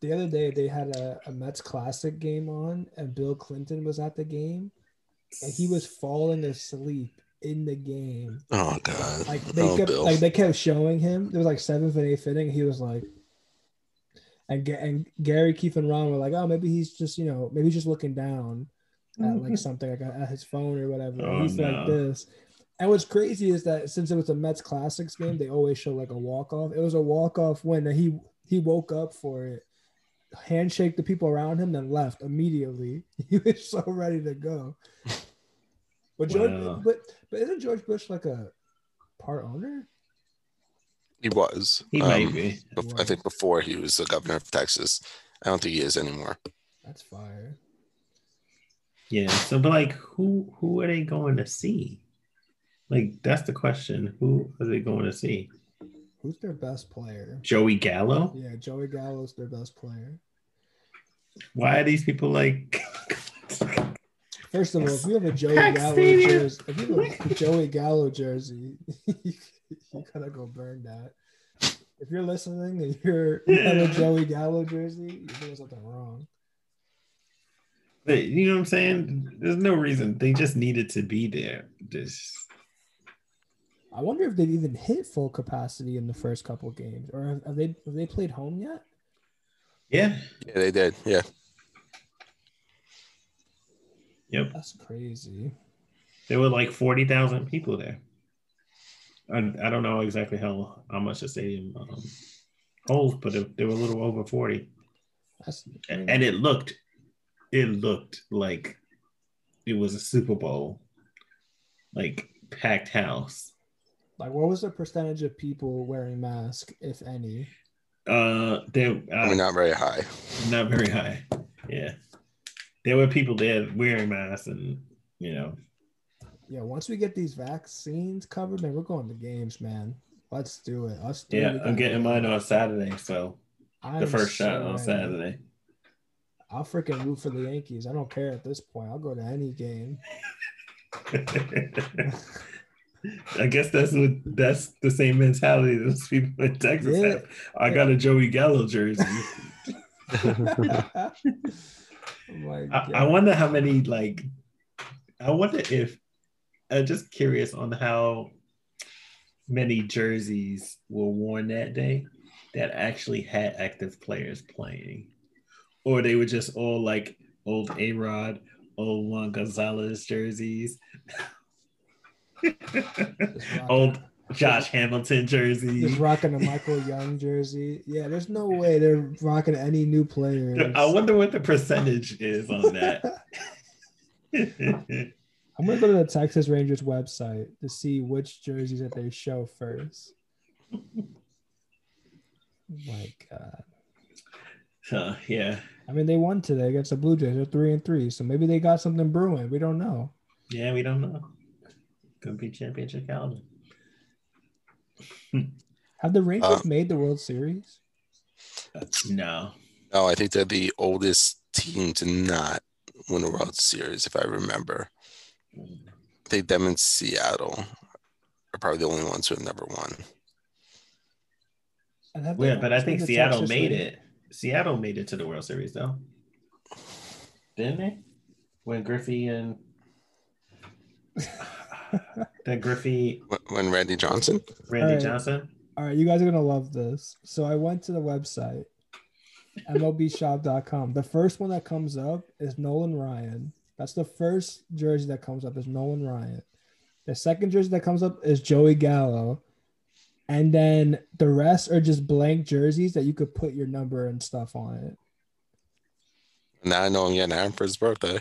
A: the other day they had a, a Mets Classic game on, and Bill Clinton was at the game, and he was falling asleep in the game.
B: Oh God!
A: Like they
B: oh,
A: kept
B: Bill.
A: like they kept showing him. There was like seventh and eighth inning. He was like, and and Gary, Keith, and Ron were like, oh, maybe he's just you know maybe he's just looking down at like something like at his phone or whatever.
C: Oh,
A: he's
C: no.
A: like this. And what's crazy is that since it was a Mets Classics game, they always show like a walk off. It was a walk off win, and he he woke up for it, handshake the people around him, then left immediately. He was so ready to go. But George,
C: Wow.
A: but but isn't George Bush like a part owner?
B: he was.
C: He
B: Um,
C: might be.
B: bef- I think before he was the governor of Texas. I don't think he is anymore.
A: That's fire.
C: Yeah. So, but like, who who are they going to see? Like, that's the question. Who are they going to see?
A: Who's their best player?
C: Joey Gallo?
A: Yeah, Joey Gallo's their best player.
C: Why are these people like?
A: First of all, if you have a Joey
C: Pack
A: Gallo
C: Stadium.
A: jersey, if you have a Joey Gallo jersey, you gotta go burn that. If you're listening and you're you have a Joey Gallo jersey, you're doing something wrong.
C: But you know what I'm saying? There's no reason. They just needed to be there. Just
A: I wonder if they've even hit full capacity in the first couple games, or have, have they have they played home yet?
C: yeah.
B: Yeah, they did. Yeah,
C: Yep.
A: That's crazy.
C: There were like forty thousand people there. I, I don't know exactly how how much the stadium um, holds, but it, there were a little over forty,
A: That's
C: and it looked it looked like it was a Super Bowl, like packed house.
A: Like what was the percentage of people wearing masks, if any?
C: Uh, there uh,
B: I mean not very high.
C: not very high. Yeah, there were people there wearing masks, and you know,
A: Yeah, once we get these vaccines covered, man, we're going to games, man. Let's do it. Let's do
C: yeah,
A: it.
C: I'm getting mine on Saturday, so the
A: I'm
C: first shot on. Saturday.
A: I'll freaking root for the Yankees. I don't care at this point. I'll go to any game.
C: I guess that's what that's the same mentality those people in Texas
A: Yeah.
C: have. I got a Joey Gallo jersey.
A: oh my
C: I, I wonder how many like I wonder if I'm just curious on how many jerseys were worn that day that actually had active players playing. Or they were just all like old A Rod, old Juan Gonzalez jerseys.
A: Just
C: old Josh Hamilton
A: Just
C: jerseys.
A: rocking a Michael Young jersey. Yeah, there's no way they're rocking any new players.
C: I wonder what the percentage is on that.
A: I'm gonna go to the Texas Rangers website to see which jerseys that they show first. My God.
C: Uh, yeah.
A: I mean, they won today against the Blue Jays. They're three and three, so maybe they got something brewing. We don't know.
C: Yeah, we don't know. Could be championship caliber.
A: Have the Rangers
B: Uh,
A: made the World Series?
C: No.
B: No, I think they're the oldest team to not win a World Series, if I remember. I think them in Seattle are probably the only ones who have never won.
A: And have
C: Yeah, but I think Seattle made
A: Rangers?
C: it. Seattle made it to the World Series though. Didn't they? When Griffey and that Griffey
B: When Randy Johnson,
C: Randy
A: Alright.
C: Johnson.
A: All right, you guys are gonna love this. So I went to the website, MLBshop.com. The first one that comes up is Nolan Ryan. That's the first jersey that comes up is Nolan Ryan. The second jersey that comes up is Joey Gallo. And then the rest are just blank jerseys that you could put your number and stuff on it.
B: now I know I'm getting Aaron for his birthday.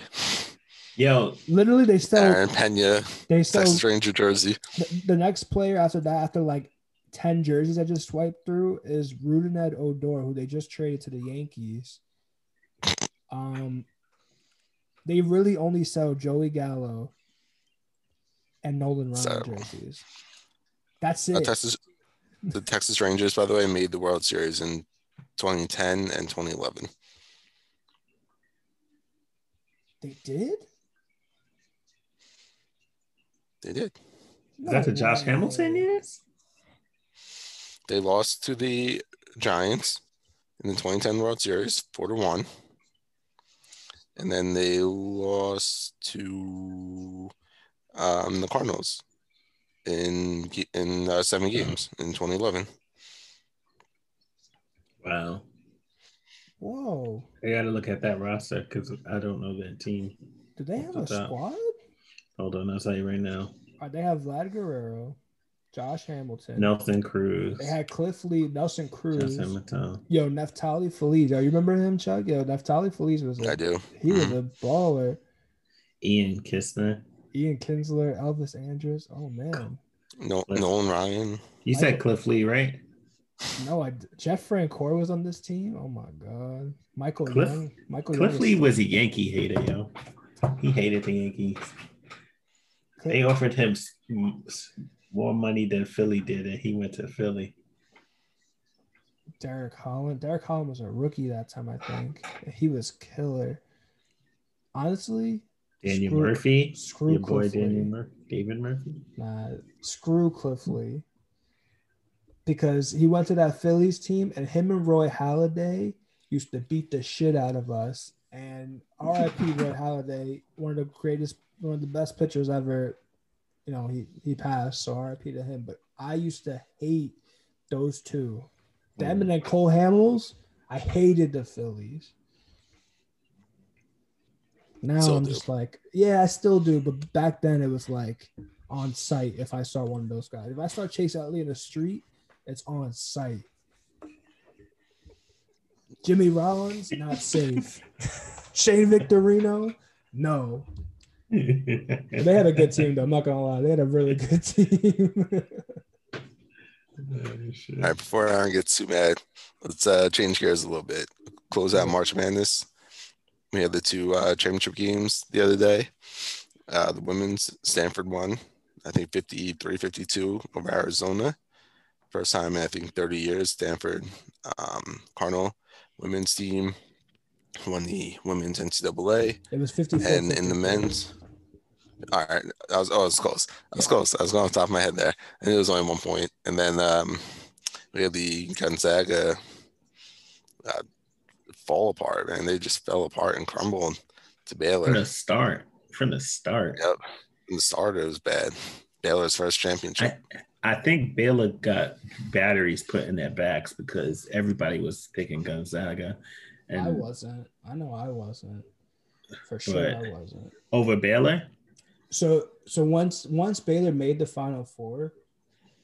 C: Yo,
A: Literally, they sell
B: Aaron Pena,
A: they
B: Texas Ranger jersey.
A: the, the next player after that, after like 10 jerseys I just swiped through, is Rougned Odor, who they just traded to the Yankees. Um, they really only sell Joey Gallo and Nolan Ryan jerseys. That's it.
B: Texas, the Texas Rangers, by the way, made the World Series in 2010 and 2011.
A: they did?
B: They did.
C: is that the Josh. Hamilton years?
B: They lost to the Giants in the 2010 World Series, four to one, and then they lost to um, the Cardinals in in uh, seven games in 2011.
C: Wow.
A: Whoa.
C: I gotta look at that roster because I don't know that team.
A: Do they have a squad?
C: Hold on, I'll tell you right now.
A: All right, they have Vlad Guerrero, Josh Hamilton.
C: Nelson Cruz.
A: They had Cliff Lee, Nelson Cruz.
C: Justin Mattel.
A: Yo, Neftali Feliz. Yo, you remember him, Chuck? Yo, Neftali Feliz was
B: I
A: a,
B: do.
A: he was mm-hmm. a baller.
C: Ian Kistner.
A: Ian Kinsler, Elvis Andrus. Oh man,
B: No, Nolan Ryan.
C: You said Cliff Lee, right?
A: no, I Jeff Francoeur was on this team. Oh my god, Michael
C: Cliff-
A: Young. Michael
C: Cliff
A: Young
C: Lee was a Yankee hater, yo. He hated the Yankees. They offered him s- m- s- more money than Philly did, and he went to Philly.
A: Derek Holland. Derek Holland was a rookie that time, I think. He was killer. Honestly,
C: Daniel
A: Screw-
C: Murphy,
A: screw
C: your boy
A: Cliff Lee.
C: Daniel Murphy, David Murphy.
A: Nah, screw Cliff Lee. Because he went to that Phillies team and him and Roy Halladay used to beat the shit out of us. And RIP Roy Halladay, one of the greatest, one of the best pitchers ever. You know, he he passed, so RIP to him. But I used to hate those two. Them mm. and then Cole Hamels, I hated the Phillies. Now I'm
B: do.
A: just like, yeah, I still do, but back then it was like on site if I saw one of those guys. If I saw Chase Utley in the street, it's on site. Jimmy Rollins, not safe. Shane Victorino, no. They had a good team though. I'm not gonna lie, they had a really good team.
B: All right, before I get too mad, let's uh, change gears a little bit. Close out March Madness. We had the two uh, championship games the other day. Uh, the women's Stanford won, I think 53 52 over Arizona. First time in, I think, 30 years. Stanford um, Cardinal women's team won the women's NCAA.
A: it was 54.
B: And in the men's, All right, I was oh, I was close. I was close. I was going off the top of my head there, and it was only one point. And then um, we had the Gonzaga uh, fall apart, and they just fell apart and crumbled to Baylor.
C: From
B: Baylor.
C: the start. From the start.
B: Yep, from the start it was bad. Baylor's first championship.
C: I think Baylor got batteries put in their backs because everybody was picking Gonzaga. And
A: I wasn't. I know I wasn't. For sure,
C: But-
A: I wasn't.
C: over Baylor?
A: So so once once Baylor made the Final Four,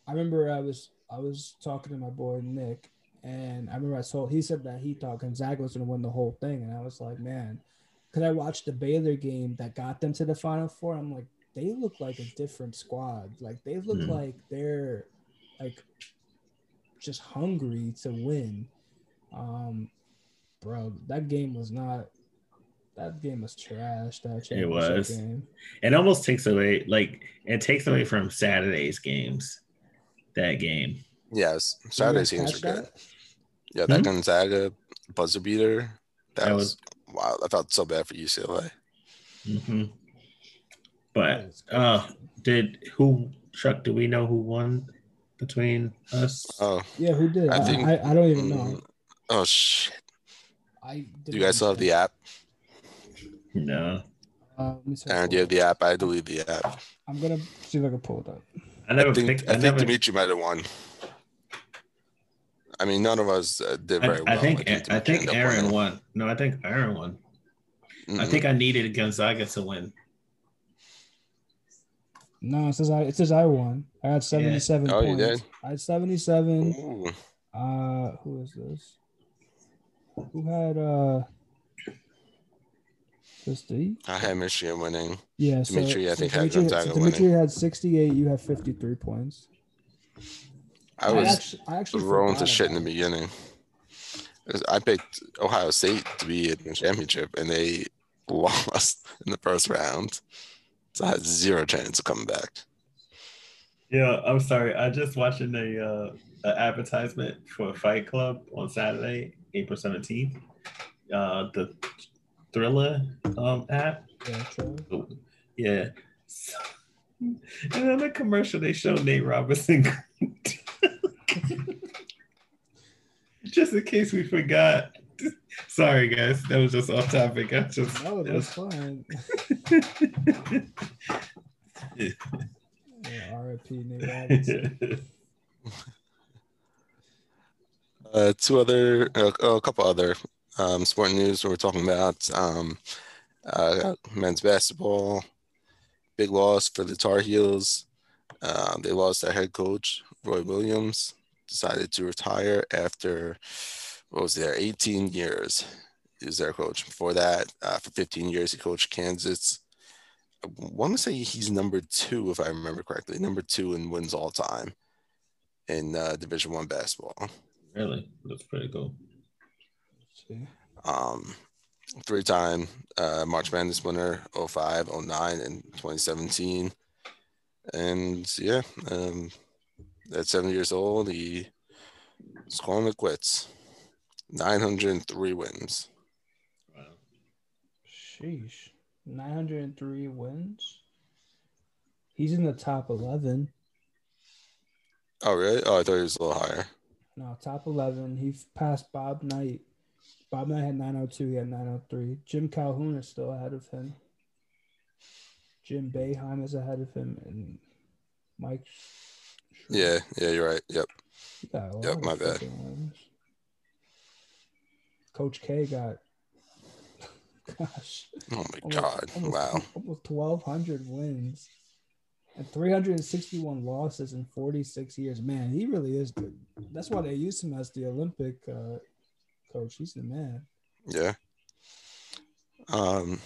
A: I remember I was I was talking to my boy Nick, and I remember I told he said that he thought Gonzaga was going to win the whole thing, and I was like, man, because I watched the Baylor game that got them to the Final Four. I'm like, they look like a different squad. Like they look
C: Hmm.
A: like they're like just hungry to win. Um, bro, that game was not. That game was trash. That it
C: was.
A: game.
C: It almost takes away like it takes away from Saturday's games. That game.
B: Yes, Saturday's games
A: catch
B: were good.
A: that?
B: Yeah, that
C: Hmm?
B: Gonzaga buzzer beater. That,
C: That
B: was, wow. I felt so bad for UCLA.
A: Mm-hmm.
C: But uh did who Chuck, do we know who won between us?
B: Oh,
A: yeah, who did?
B: I
A: I,
B: think-
A: I, I don't even
B: mm,
A: know.
B: oh shit!
A: I
B: Do you guys still have the app?
C: No.
A: Uh, let me see if
B: Aaron,
A: I
B: do you have the app? I delete the app.
A: I'm gonna see if I can pull it up.
C: I never
B: I think
C: picked
B: I,
C: I,
B: think
C: never,
B: Dimitri might have won. I mean, none of us uh, did
C: I,
B: very well.
C: I think I, think
B: ended up
C: Aaron
B: winning.
C: won. No, I think Aaron won. I
B: Mm-mm.
C: think I needed Gonzaga to win.
A: No, it says I. It says I won. I had 77
B: Oh, you
A: points.
B: did?
A: I had 77.
B: Ooh.
A: Uh, who is this? Who had uh? This D?
B: I had Michigan winning.
A: Yeah,
B: Dimitri, I think, had
A: Dimitri,
B: Gonzaga
A: Dimitri had 68. You had 53 points.
B: I was I
A: actually, I actually
B: rolling to
A: forgot
B: shit in the
A: about it.
B: beginning. 'Cause I picked Ohio State to be in the championship, and they lost in the first round. So I had zero chance of coming back.
C: Yeah, I'm sorry. I just watching the uh, a advertisement for Fight Club on Saturday, April 17th. Uh, the Triller um app.
A: Yeah, true.
C: Yeah. So- and then the commercial they show Nate Robinson. just in case we forgot. Sorry guys, that was just off topic. I just
A: No, that's fine. Yeah, RIP Nate Robinson.
B: Uh, two other, uh, a couple other um, sport news we we're talking about. Um, uh, men's basketball, big loss for the Tar Heels. Uh, they lost their head coach, Roy Williams, decided to retire after, what was there, 18 years. He was their coach. Before that, uh, for 15 years, he coached Kansas. I want to say he's number two, if I remember correctly, number two in wins all time in uh, Division One basketball.
C: really? That's pretty cool.
B: Um, three-time uh, March Madness winner, 05, 09, and 2017. And yeah, um, at seven years old, he is calling it quits. 903 wins.
C: Wow.
A: Sheesh. 903 wins. He's in the top 11.
B: Oh, really? Oh, I thought he was a little higher.
A: No, top 11. He passed Bob Knight. Bob Knight had 902. He had 903. Jim Calhoun is still ahead of him. Jim Boeheim is ahead of him. And Mike. Schroeder.
B: Yeah, yeah, you're right. Yep.
A: He got a lot
B: Yep, my bad.
A: wins. Coach K got, gosh,
B: Oh my
A: almost,
B: God.
A: almost,
B: Wow.
A: almost 1,200 wins and 361 losses in 46 years. Man, he really is good. That's why they use him as the Olympic uh, coach. He's the man.
B: Yeah. Um,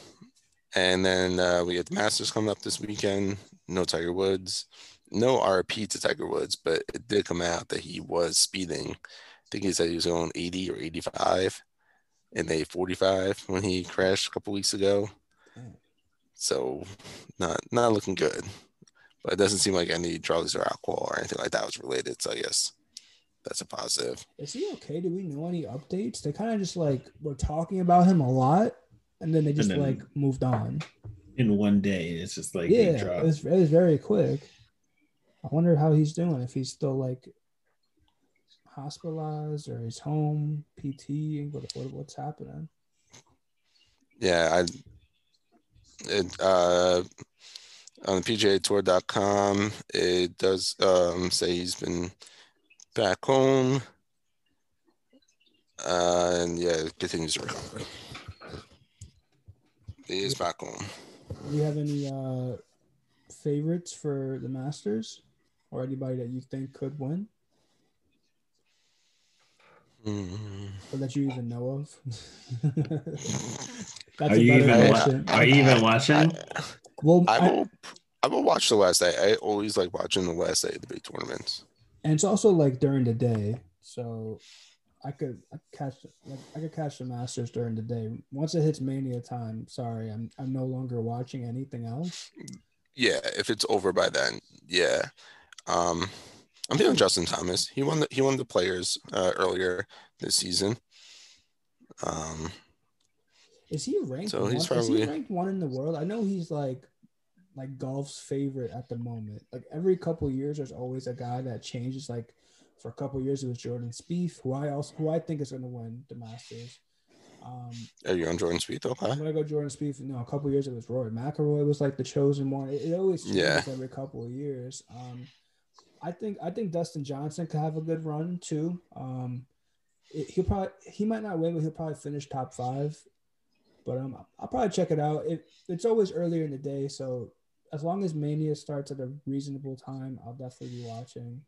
B: and then uh, we get the Masters coming up this weekend. No Tiger Woods, no RP to Tiger Woods, but it did come out that he was speeding. I think he said he was going 80 or 85 in a 45 when he crashed a couple weeks ago.
A: Mm.
B: So not not looking good. But it doesn't seem like any drugs or alcohol or anything like that was related. So guess that's a positive.
A: Is he okay? Do we know any updates? They kind of just like were talking about him a lot and then they just
C: then-
A: like moved on.
C: in one day. It's just like
A: yeah, it was, it was very quick. I wonder how he's doing. If he's still like hospitalized or he's home, PT. What, what what's happening?
B: Yeah, I it uh on the PGA it does um say he's been back home. Uh, and yeah, it continues to recover. He is back home.
A: Do you have any uh favorites for the Masters or anybody that you think could win
B: Mm.
A: or that you even know of? That's
C: Are
A: a
C: you even wa- are you even watching?
A: well,
B: I
A: I-
B: will I will watch the last day. I always like watching the last day of the big tournaments.
A: And it's also like during the day, so I could I could catch like I could catch the Masters during the day. Once it hits Mania time, sorry, I'm I'm no longer watching anything else.
B: Yeah, if it's over by then, yeah. Um, I'm feeling Justin Thomas. He won the he won the players uh, earlier this season. Um,
A: Is he ranked?
B: So
A: one?
B: he's
A: Is
B: probably-
A: he ranked one in the world? I know he's like like golf's favorite at the moment. Like every couple of years, there's always a guy that changes. Like for a couple of years, it was Jordan Spieth, who I also who I think is going to win the Masters. Um,
B: are you on Jordan Spieth? Okay.
A: I'm gonna go Jordan Spieth. No, a couple of years it was Rory McIlroy was like the chosen one. It, it always changes
B: Yeah.
A: every couple of years. Um, I think I think Dustin Johnson could have a good run too. Um, it, he'll probably he might not win, but he'll probably finish top five. But um, I'll probably check it out. It it's always earlier in the day, so as long as Mania starts at a reasonable time, I'll definitely be watching.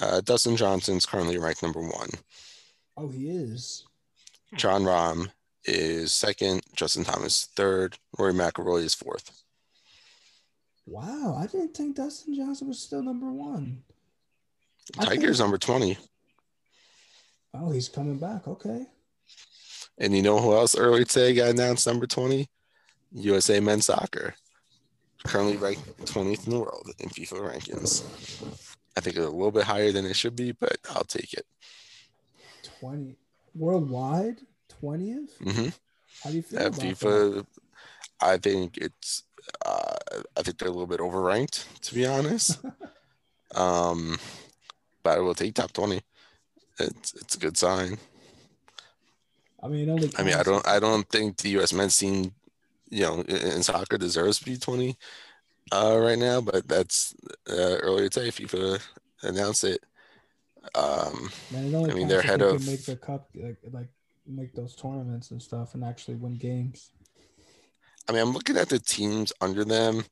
B: Uh, Dustin Johnson's currently ranked number one.
A: Oh, he is.
B: Jon Rahm is second. Justin Thomas third. Rory McIlroy is fourth.
A: Wow, I didn't think Dustin Johnson was still number one. I think-
B: Tiger's number twenty.
A: Oh, he's coming back. Okay.
B: And you know who else earlier today got announced number 20? USA men's soccer. Currently ranked 20th in the world in FIFA rankings. I think it's a little bit higher than it should be, but I'll take it.
A: 20 worldwide 20th
B: hmm
A: how do you feel
B: At
A: about that?
B: FIFA, I think it's, uh, I think they're a little bit overranked, to be honest. um, but I will take top 20. It's, it's a good sign.
A: i mean
B: I mean, I don't, I don't think the U.S. men's team, you know, in, soccer deserves to be 20 uh, right now, but that's uh, earlier today. FIFA announced it. Um,
A: man, it
B: I mean, they're ahead of-
A: make the cup like, like make those tournaments and stuff and actually win games
B: I mean, I'm looking at the teams under them.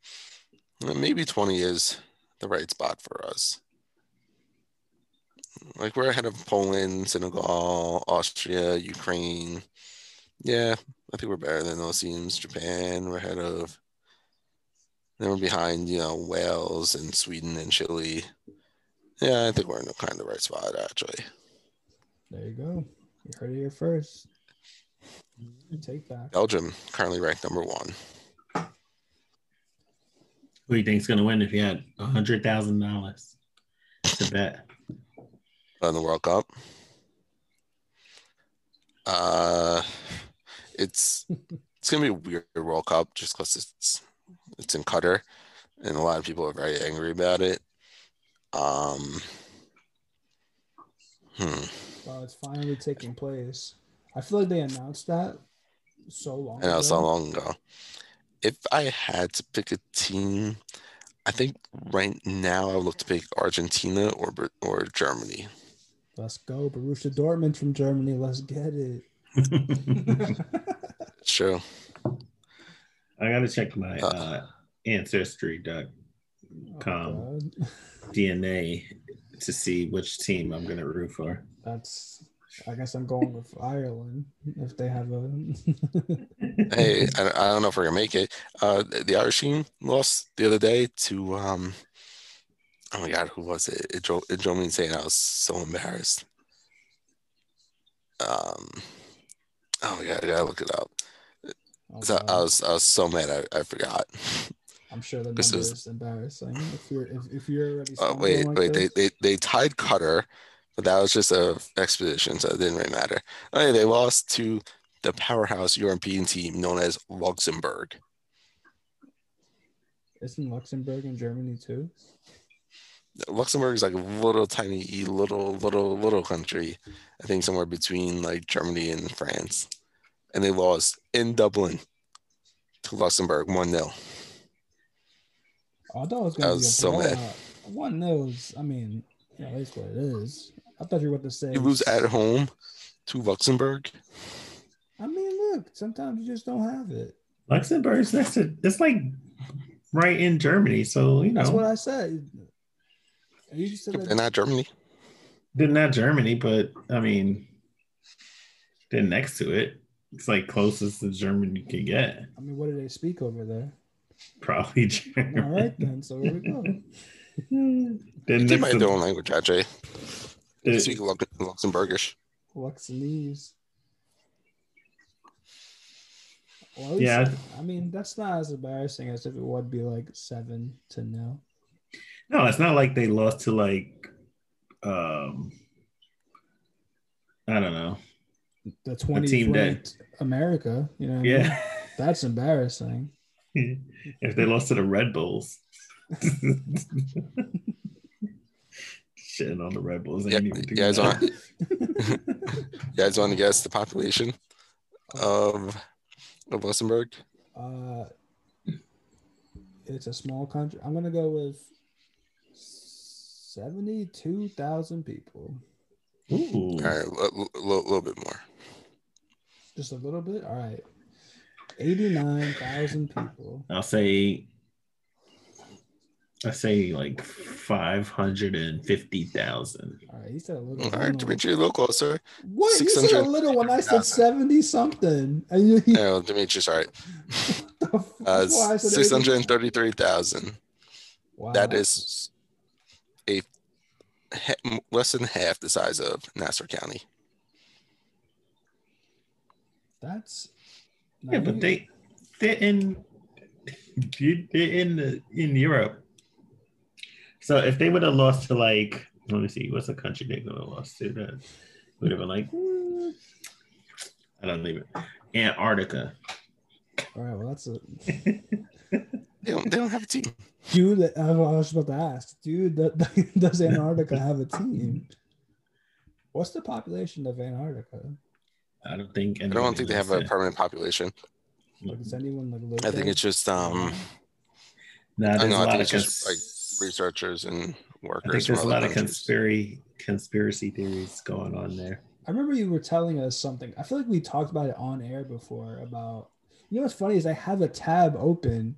B: Maybe 20 is the right spot for us. Like we're ahead of Poland, Senegal, Austria, Ukraine. Yeah, I think we're better than those teams. Japan, we're ahead of. Then we're behind, you know, Wales and Sweden and Chile. Yeah, I think we're in the kind of right spot actually.
A: there you go you heard it here first take back
B: Belgium currently ranked number one.
C: Who do you think's gonna win if you had a hundred thousand dollars to bet?
B: on the World Cup. Uh, it's it's gonna be a weird World Cup just because it's it's in Qatar, and a lot of people are very angry about it. Um, hmm.
A: well it's finally taking place i feel like they announced that so long
B: know
A: ago.
B: so long ago. If I had to pick a team, I think right now I would look to pick Argentina or or Germany.
A: let's go Borussia Dortmund from Germany let's get it
B: It's true.
C: I gotta check my
B: Uh.
C: uh, ancestry.com
A: Oh,
C: DNA to see which team I'm gonna root for.
A: that's I guess I'm going with Ireland if they have a
B: hey, I, I don't know if we're gonna make it. Uh, the the Irish team lost the other day to um. Oh my God, who was it? It drove, it drove me insane. I was so embarrassed. Um. Oh my God, I gotta look it up.
A: Oh,
B: So I was I was so mad I, I forgot.
A: I'm sure the
B: this is-
A: is embarrassing. If you're if, if you're already
B: Oh wait,
A: like
B: wait, they,
A: this.
B: they they tied Qatar, but that was just a expedition, so it didn't really matter. Oh, yeah, they lost to the powerhouse European team known as Luxembourg.
A: Isn't Luxembourg in Germany too?
B: Luxembourg is like a little tiny, little, little, little country. I think somewhere between like Germany and France, and they lost in Dublin to Luxembourg one 0
A: Oh, I thought it was gonna be a
B: so mad.
A: blowout. One nils. I mean, yeah, that's what it is. I thought you were about to say
B: You lose at home to Luxembourg.
A: I mean, look, sometimes you just don't have it.
C: Luxembourg's next to it's like right in Germany, so you know
A: That's what I said. You just said
B: They're
A: that,
B: not Germany.
C: they're not Germany, but I mean they're next to it. It's like closest to Germany you can get.
A: I mean, what do they speak over there?
C: Probably German.
A: All right, then. So here we go.
C: They're
B: They might
C: to-
B: have their own language, actually. They speak Lux- Luxembourgish.
A: Luxembourg. Well,
C: Yeah.
A: I mean, that's not as embarrassing as if it would be like seven to nil.
C: No, it's not like they lost to like um I don't know.
A: The 20
C: team that-
A: America, you know, what I mean?
C: Yeah.
A: that's embarrassing.
C: if they lost to the Red Bulls. Shitting on the Red Bulls. They
B: Yeah,
C: ain't even do
B: you guys
C: that.
B: want you guys want to guess the population of of Luxembourg?
A: Uh, it's a small country. I'm gonna go with seventy-two thousand people.
C: Ooh.
B: All right, a little bit more.
A: Just a little bit. All right, eighty-nine thousand people.
C: I'll say I say like five hundred and fifty thousand.
A: All right, he said a little.
B: All right. Dimitri, a little closer.
A: What you said a little when I said seventy something, and you. you
B: No, Dimitri's all right.
A: the f-
B: Uh,
A: that's why I said 80.
B: 633,000.
A: Wow.
B: That is a ha- less than half the size of Nassau County.
A: That's.
C: Yeah, but they they're in they're in the in Europe. So if they would have lost to like let me see, what's the country they would have lost to that would have been like mm, I don't even Antarctica.
A: All right. Well, that's a
B: They don't, they don't have a team.
A: dude. I was about to ask, dude. that- Does Antarctica have a team? What's the population of Antarctica?
C: I don't think
B: I don't think they have a permanent population.
A: Like, does anyone like live
B: I think
A: there?
B: it's just um
C: Nah,
B: I
C: there's
B: know,
C: a
B: I
C: lot
B: think
C: of
B: it's just, like, researchers and workers.
C: I think
B: workers
C: there's a lot of conspiracy conspiracy theories going on there.
A: I remember you were telling us something. I feel like we talked about it on air before. About you know what's funny is I have a tab open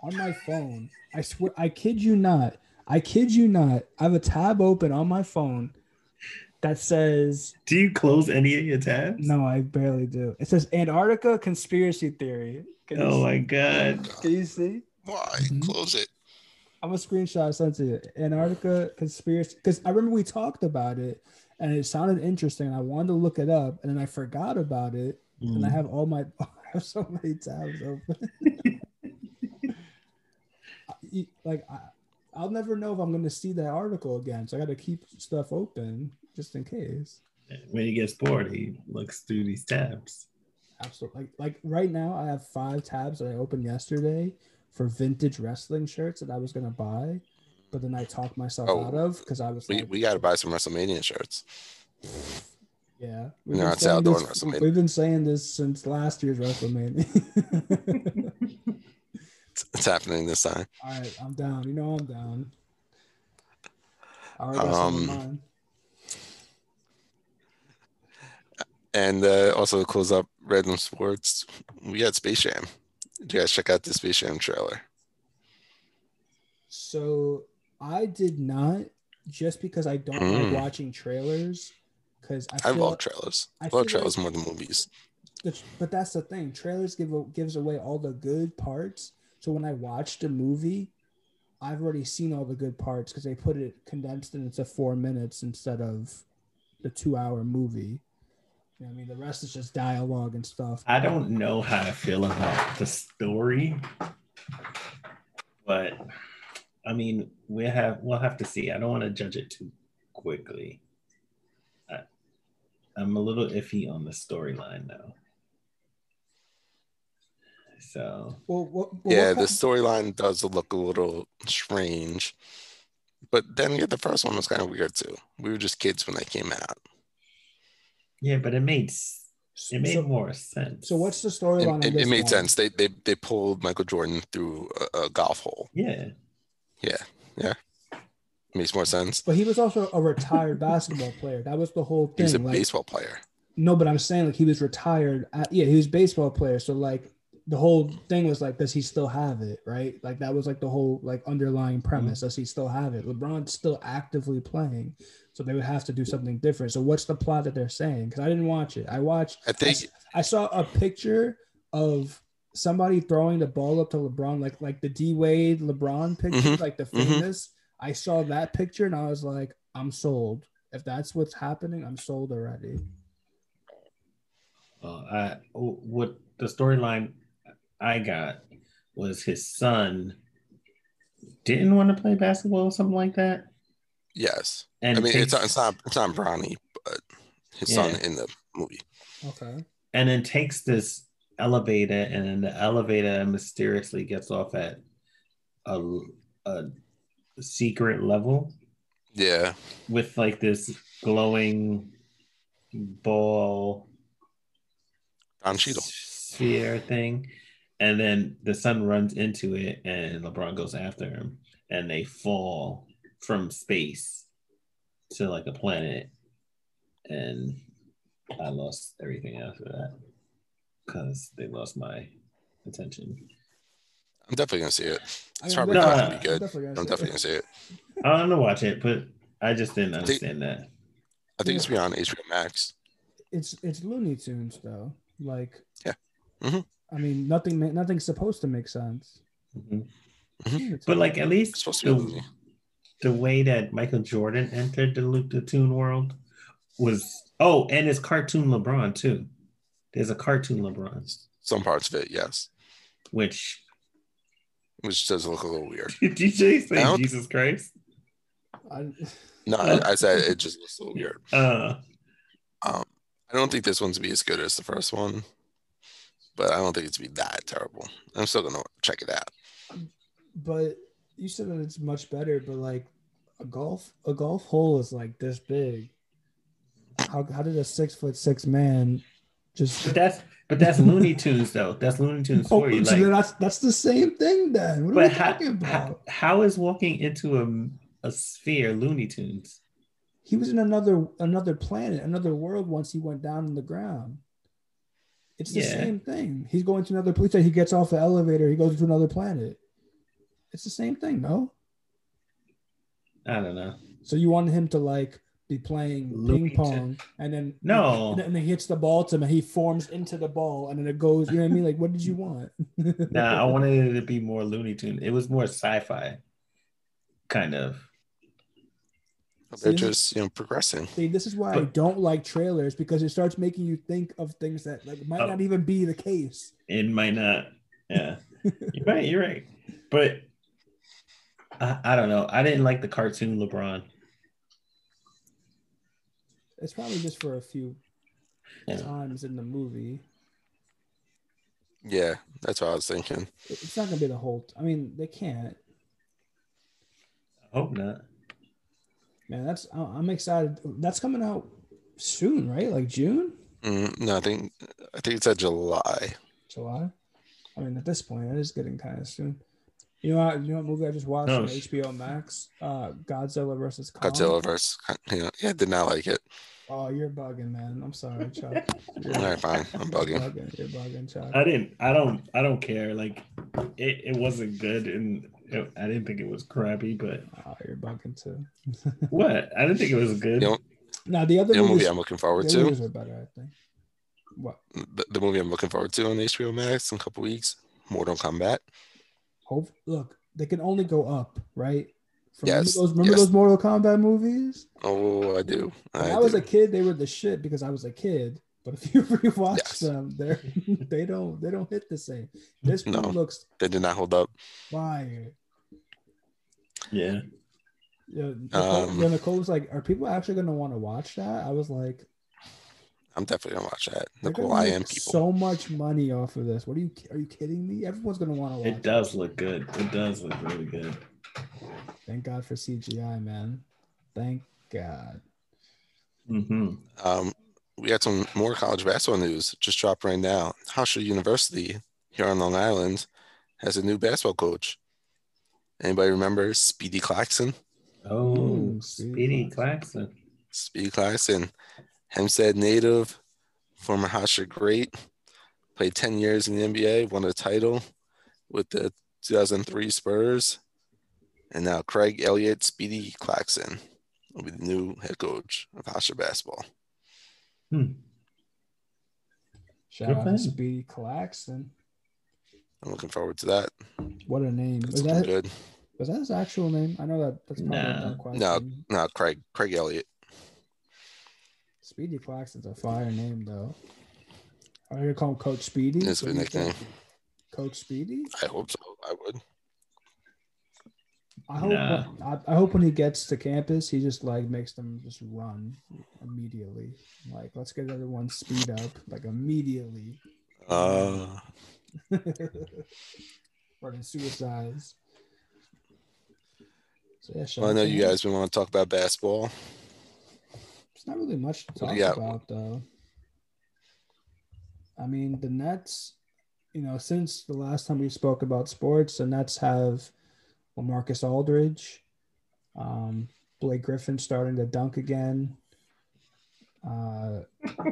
A: on my phone. I swear, I kid you not. I kid you not. I have a tab open on my phone that says
C: Do you close any of your tabs?
A: no. I barely do. It says Antarctica conspiracy theory. Can you
C: Oh
A: see?
C: my god.
A: Can you see?
B: Why?
A: Mhm.
B: Close it.
A: I'm a screenshot I sent to you. Antarctica conspiracy because I remember we talked about it and it sounded interesting. I wanted to look it up and then I forgot about it and I
C: Mm.
A: have all my I have so many tabs open. I- like I, I'll never know if I'm going to see that article again, so I got to keep stuff open just in case.
C: when he gets bored, he looks through these tabs.
A: Absolutely. Like like right now, I have five tabs that I opened yesterday for vintage wrestling shirts that I was going to buy, but then I talked myself
B: Oh,
A: out of because I was
B: We,
A: like,
B: we got to buy some WrestleMania shirts.
A: yeah,
B: No,
A: been
B: it's outdoor
A: this-
B: WrestleMania.
A: We've been saying this since last year's WrestleMania.
B: It's, it's happening this time.
A: All right, I'm down. You know I'm down. I already got some in
B: Um. And uh, also to close up random sports, we got Space Jam. Did you guys check out the Space Jam trailer?
A: So I did not, just because I don't
B: Mm.
A: like watching trailers. Because I
B: I
A: feel,
B: love trailers.
A: I
B: I love trailers
A: like-
B: more than movies.
A: but that's the thing. Trailers give gives away all the good parts. So when I watch the movie, I've already seen all the good parts because they put it condensed into four minutes instead of the two-hour movie. You know I mean, the rest is just dialogue and stuff.
C: I don't know how to feel about the story, but I mean, we have we'll have to see. I don't want to judge it too quickly. I, I'm a little iffy on the storyline though. So
A: Well, what, well,
B: yeah,
A: what
B: the storyline does look a little strange. But then again, the first one was kind of weird too. We were just kids when they came out.
C: yeah, but it made it made
A: so,
C: more sense.
A: so what's the storyline? on
B: it- it made
A: one?
B: sense. They, they they pulled Michael Jordan through a, a golf hole.
C: Yeah. Yeah.
B: Yeah, Makes more sense.
A: But he was also a retired basketball player. That was the whole thing.
B: was a
A: like,
B: baseball player.
A: No, but I'm saying like he was retired. At, yeah, he was a baseball player. So like the whole thing was like, does he still have it? Right? Like that was like the whole like underlying premise. Does he still have it? LeBron's still actively playing, so they would have to do something different. So what's the plot that they're saying? Because I didn't watch it. I watched.
B: I think
A: I saw a picture of somebody throwing the ball up to LeBron, like like the D Wade LeBron picture,
B: Mhm,
A: like the
B: mhm.
A: famous. I saw that picture and I was like, I'm sold. If that's what's happening, I'm sold already.
C: uh, I what the storyline I got was his son didn't want to play basketball or something like that.
B: yes.
C: And
B: I mean, it's
C: takes-
B: not it's not it's not Bronny, but his son in the movie.
A: Okay.
C: and then takes this elevator, and then the elevator mysteriously gets off at a, a secret level
B: Yeah,
C: with like this glowing ball
B: Cheadle.
C: sphere thing. And then the sun runs into it, and LeBron goes after him, and they fall from space to like a planet. And I lost everything after that because they lost my attention.
B: I'm definitely gonna see it.
A: I
B: It's
A: mean, I'm
B: probably
C: No,
B: not
A: definitely-
B: gonna be good.
A: definitely gonna
B: I'm
A: see
B: definitely
A: it.
B: gonna see it.
C: I don't know watch it, but I just didn't
B: think-
C: understand that.
B: I think it's beyond HBO Max.
A: It's it's Looney Tunes though. Like
B: Yeah. Mhm.
A: I mean, nothing nothing's supposed to make sense.
C: Mhm.
A: Looney
C: But like at
B: It's
C: least
B: supposed to be
C: the, the way that Michael Jordan entered the Looney the Toon world was oh, and it's cartoon LeBron too. There's a cartoon LeBron,
B: Some parts of it, yes,
C: which
B: which does look a little weird.
C: did DJ say
B: don't-
C: Jesus Christ?
A: I,
B: No, I, I said it just looks a little weird.
C: Uh
B: Um, I don't think this one's to be as good as the first one, but I don't think it's to be that terrible. I'm still gonna check it out.
A: but you said that it's much better. But like a golf a golf hole is like this big. How how did a six foot six man just?
C: but that's but that's Looney Tunes though. That's Looney Tunes
A: Oh,
C: for you.
A: so
C: Like
A: that's that's the same thing then. What are
C: but
A: we
C: how,
A: talking
C: how,
A: about?
C: how is walking into a, a sphere Looney Tunes?
A: He was in another another planet, another world once he went down in the ground. It's the
C: Yeah.
A: same thing. He's going to another place. He gets off the elevator. He goes to another planet. It's the same thing, no?
C: I don't know.
A: So you want him to like be playing
C: Looney
A: ping pong, and then
C: No.
A: and then he hits the ball to him, and he forms into the ball, and then it goes. You know what I mean? Like, what did you want?
C: Nah, I wanted it to be more Looney Tune. It was more sci-fi, kind of.
B: They're
A: See?
B: just you know progressing.
A: See, this is why I don't like trailers because it starts making you think of things that like might
C: Oh.
A: not even be the case.
C: It might not. Yeah, you're right. You're right. But I, I don't know. I didn't like the cartoon LeBron.
A: It's probably just for a few
C: Yeah.
A: times in the movie.
B: Yeah, that's what I was thinking.
A: It's not gonna be the whole. I mean, they can't.
C: I hope not.
A: Man, that's I- I'm excited. That's coming out soon, right? Like June,
B: Mm, no, I think I think it's at July.
A: July. I mean, at this point, it is getting kind of soon. You know what? You know what movie I just watched
C: Oh,
A: on HBO Max? Uh, Godzilla versus Kong.
B: Godzilla versus you know, yeah, did not like it.
A: Oh, you're bugging, man. I'm sorry, Chuck.
B: All right, fine. I'm bugging.
A: bugging. You're bugging, Chuck.
C: I didn't. I don't. I don't care. Like it. It wasn't good, and it, I didn't think it was crappy. But
A: Oh, you're bugging too.
C: what? I didn't think it was good.
B: You know,
A: now the other
B: the movie
A: movies,
B: I'm looking forward
A: the
B: to,
A: movies are better, I think. What?
B: the, the movie I'm looking forward to on HBO Max in a couple weeks, Mortal Kombat.
A: Hope. Look, they can only go up, right? From
B: Yes,
A: Remember those, remember
B: yes.
A: those Mortal Kombat movies?
B: Oh, I do.
A: When
B: I,
A: I, was
B: do.
A: a kid, they were the shit because I was a kid. But if you rewatch
B: Yes.
A: them, they're they don't they don't hit the same. This one
B: No.
A: looks
B: they did not hold up.
A: fire.
C: Yeah.
A: Yeah, Nicole,
B: Um,
A: yeah, Nicole was like, "Are people actually going to want to watch that?" I was like,
B: I'm definitely gonna watch that.
A: They're
B: Look who
A: gonna
B: I
A: make
B: am, people.
A: so much money off of this. What are you? Are you kidding me? Everyone's gonna want to watch.
C: It does look good. It does look really good.
A: Thank God for CGI, man. Thank God.
C: hmm
B: Um, we got some more college basketball news just dropped right now. Hofstra University here on Long Island has a new basketball coach. Anybody remember Speedy Claxton?
C: Oh,
A: Speedy
C: Speedy Claxton.
B: Speedy Claxton, Hempstead native, former Hofstra great, played 10 years in the NBA, won a title with the 2003 Spurs. And now Craig Elliott, Speedy Claxton will be the new head coach of Hofstra basketball.
C: Hmm.
A: Shout
C: Good
A: out to. Speedy Claxton.
B: I'm looking forward to that.
A: What a name.
B: It's
A: Was that,
B: good.
A: was that his actual name? I know that that's probably
C: Nah.
A: a question.
B: No, no, Craig, Craig Elliott.
A: Speedy Claxton's a fire name, though. Are you gonna call him Coach Speedy?
B: It's a
A: What
B: good
A: do
B: nickname.
A: Coach Speedy?
B: I hope so. I would.
A: I hope.
C: Nah.
A: I, I hope when he gets to campus, he just like makes them just run immediately. Like, let's get everyone speed up like immediately.
B: Uh,
A: Running suicides. So yeah,
B: well, I know you guys been want to talk about basketball.
A: It's not really much to talk
B: do you got?
A: about, though. I mean, the Nets, you know, since the last time we spoke about sports, the Nets have Marcus Aldridge, um, Blake Griffin starting to dunk again. Uh,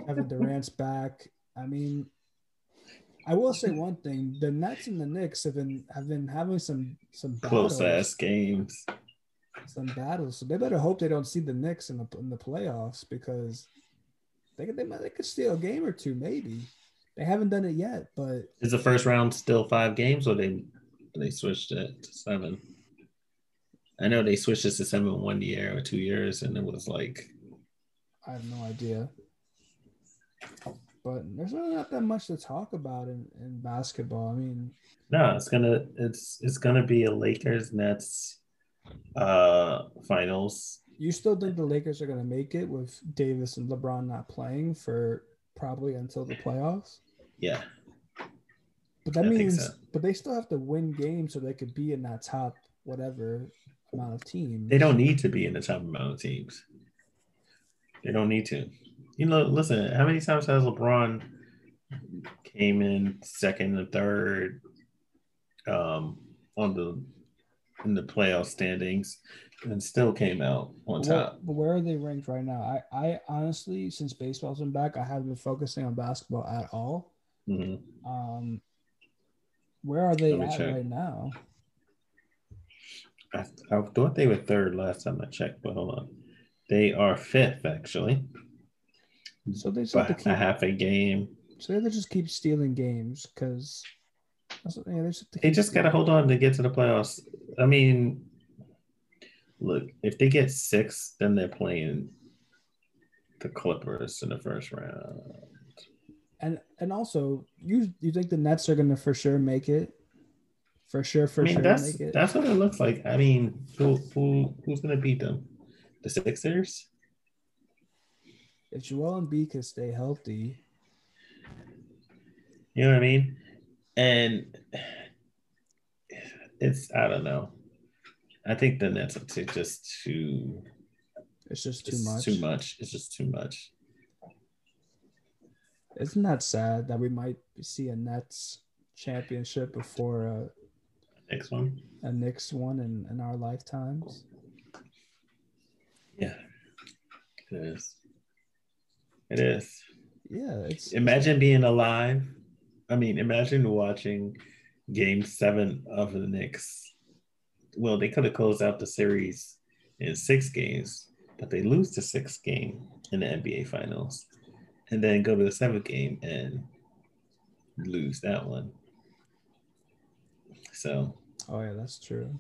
A: Kevin Durant's back. I mean, I will say one thing: the Nets and the Knicks have been have been having some some
C: Close ass games.
A: Some battles. So they better hope they don't see the Knicks in the in the playoffs because they could they, might, they could steal a game or two maybe. They haven't done it yet, but
C: Is the first round still five games or they they switched it to seven? I know they switched it to seven one year or two years, and it was like
A: I have no idea. But there's really not that much to talk about in, in basketball. I mean,
C: no, it's gonna it's it's gonna be a Lakers Nets uh finals.
A: you still think the Lakers are going to make it with Davis and LeBron not playing for probably until the playoffs?
C: Yeah,
A: But that
C: I
A: means,
C: so.
A: but they still have to win games so they could be in that top whatever amount of teams.
C: they don't need to be in the top amount of teams. They don't need to. You know, listen, how many times has LeBron came in second and third um on the in the playoff standings and still came out on top?
A: But where are they ranked right now? I, I honestly, since baseball's been back, I haven't been focusing on basketball at all.
C: Mhm.
A: Um, where are they at
C: check.
A: right now?
C: I, I thought they were third last time I checked, but hold on. They are fifth actually.
A: So they just to
C: By a half a game.
A: So they just keep stealing games because. Yeah, they just,
C: They just gotta hold on to get to the playoffs. I mean, look, if they get six, then they're playing the Clippers in the first round.
A: And and also, you you think the Nets are gonna for sure make it? For sure, for
C: I mean,
A: sure
C: that's
A: make it.
C: that's what it looks like. I mean, who who who's gonna beat them? The Sixers?
A: if Joel Embiid can stay healthy,
C: You know what I mean? And it's I don't know. I think the Nets are too, just too
A: it's just too much.
C: Too much. It's just too much.
A: Isn't that sad that we might see a Nets championship before a,
C: Next one.
A: a Knicks one in, in our lifetimes?
C: Yeah. It is. It is.
A: Yeah, it's
C: Imagine being alive. I mean, imagine watching game seven of the Knicks. Well, they could have closed out the series in six games, but they lose the sixth game in the NBA finals. And then go to the seventh game and lose that one. So
A: Oh yeah, that's true.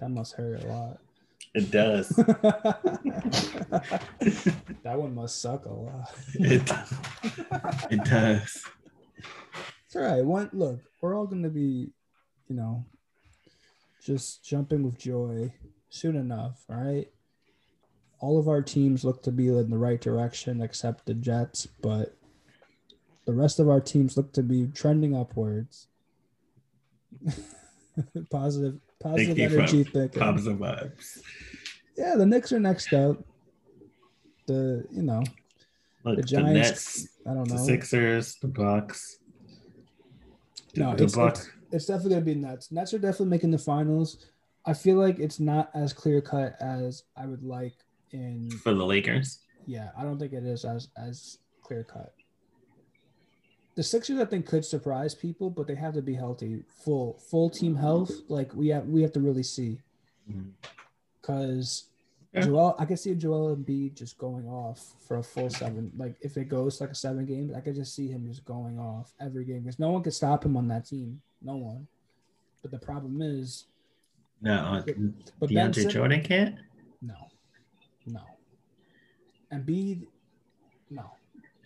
A: That must hurt a lot.
C: it does.
A: that one must suck a lot.
C: it, it does.
A: It's all right. One look, we're all gonna be, you know, just jumping with joy soon enough. All right. all of our teams look to be in the right direction except the Jets, but the rest of our teams look to be trending upwards. positive, positive
C: Thank
A: energy thinking.
C: Positive vibes.
A: Yeah, the Knicks are next up. The you know
C: Look,
A: The
C: the,
A: Giants,
C: Nets,
A: I don't know. the.
C: Sixers, the Bucks.
A: No,
C: the
A: it's,
C: Bucks.
A: it's it's definitely gonna be Nets. Nets are definitely making the finals. I feel like it's not as clear cut as I would like in
C: for the Lakers.
A: yeah, I don't think it is as as clear cut. The Sixers I think could surprise people, but they have to be healthy, full full team health. Like we have we have to really see mm-hmm. because
C: Yeah.
A: Joel, I can see Joel Embiid just going off for a full seven. Like if it goes like a seven games, I could just see him just going off every game because no one could stop him on that team. No one. But the problem is,
C: No, uh,
A: but Ben
C: DeAndre
A: Sim-
C: Jordan can't.
A: no, no, Embiid, no.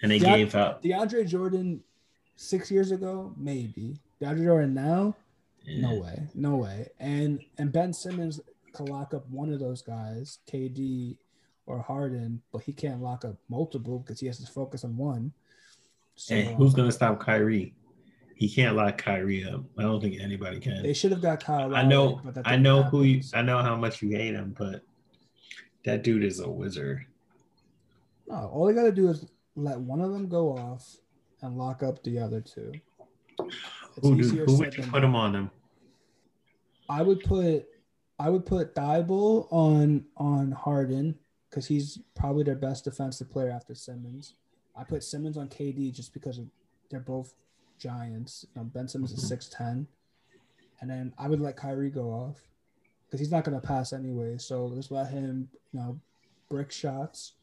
C: And they
A: Yeah.
C: gave up.
A: DeAndre Jordan six years ago, maybe. DeAndre Jordan now, no way, no way. And and Ben Simmons can lock up one of those guys, KD or Harden, but he can't lock up multiple because he has to focus on one. So
C: And who's gonna stop Kyrie? He can't lock Kyrie up. I don't think anybody can.
A: they should have got Kyle.
C: I know.
A: but
C: I know who you. I know how much you hate him, but that dude is a wizard.
A: No, all they got to do is let one of them go off and lock up the other two. It's
C: Who do? Who would you put him on him?
A: I would put I would put Thybulle on on Harden because he's probably their best defensive player after Simmons. I put Simmons on KD just because of, they're both giants. Know, ben Simmons is six ten, and then I would let Kyrie go off because he's not going to pass anyway. So just let him, you know, brick shots,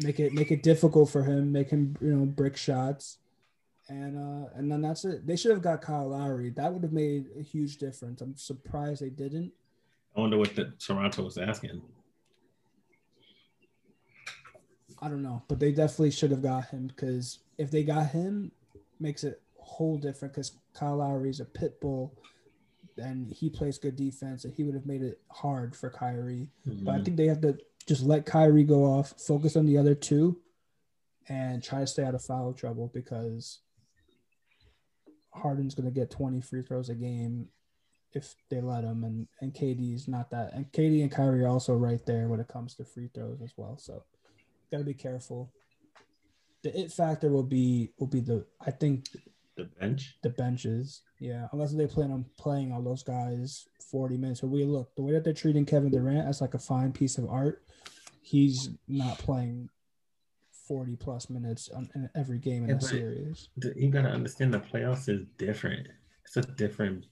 A: make it make it difficult for him, make him you know brick shots, and uh and then that's it. They should have got Kyle Lowry. That would have made a huge difference. I'm surprised they didn't.
C: I wonder what the Toronto was asking.
A: I don't know, but they definitely should have got him because if they got him, makes it whole different. Because Kyle Lowry is a pit bull, and he plays good defense, and he would have made it hard for Kyrie. But I
C: Mhm.
A: think they have to just let Kyrie go off, focus on the other two, and try to stay out of foul trouble because Harden's going to get 20 free throws a game if they let him, and and KD is not that, and KD and Kyrie are also right there when it comes to free throws as well. So got to be careful. The it factor will be will be the I think
C: the bench.
A: the benches. Yeah, unless they plan on playing all those guys 40 minutes. But we look the way that they're treating Kevin Durant as like a fine piece of art. He's not playing 40 plus minutes on, in every game in
C: Yeah, but-
A: series.
C: The- You gotta understand the playoffs is different. It's a different.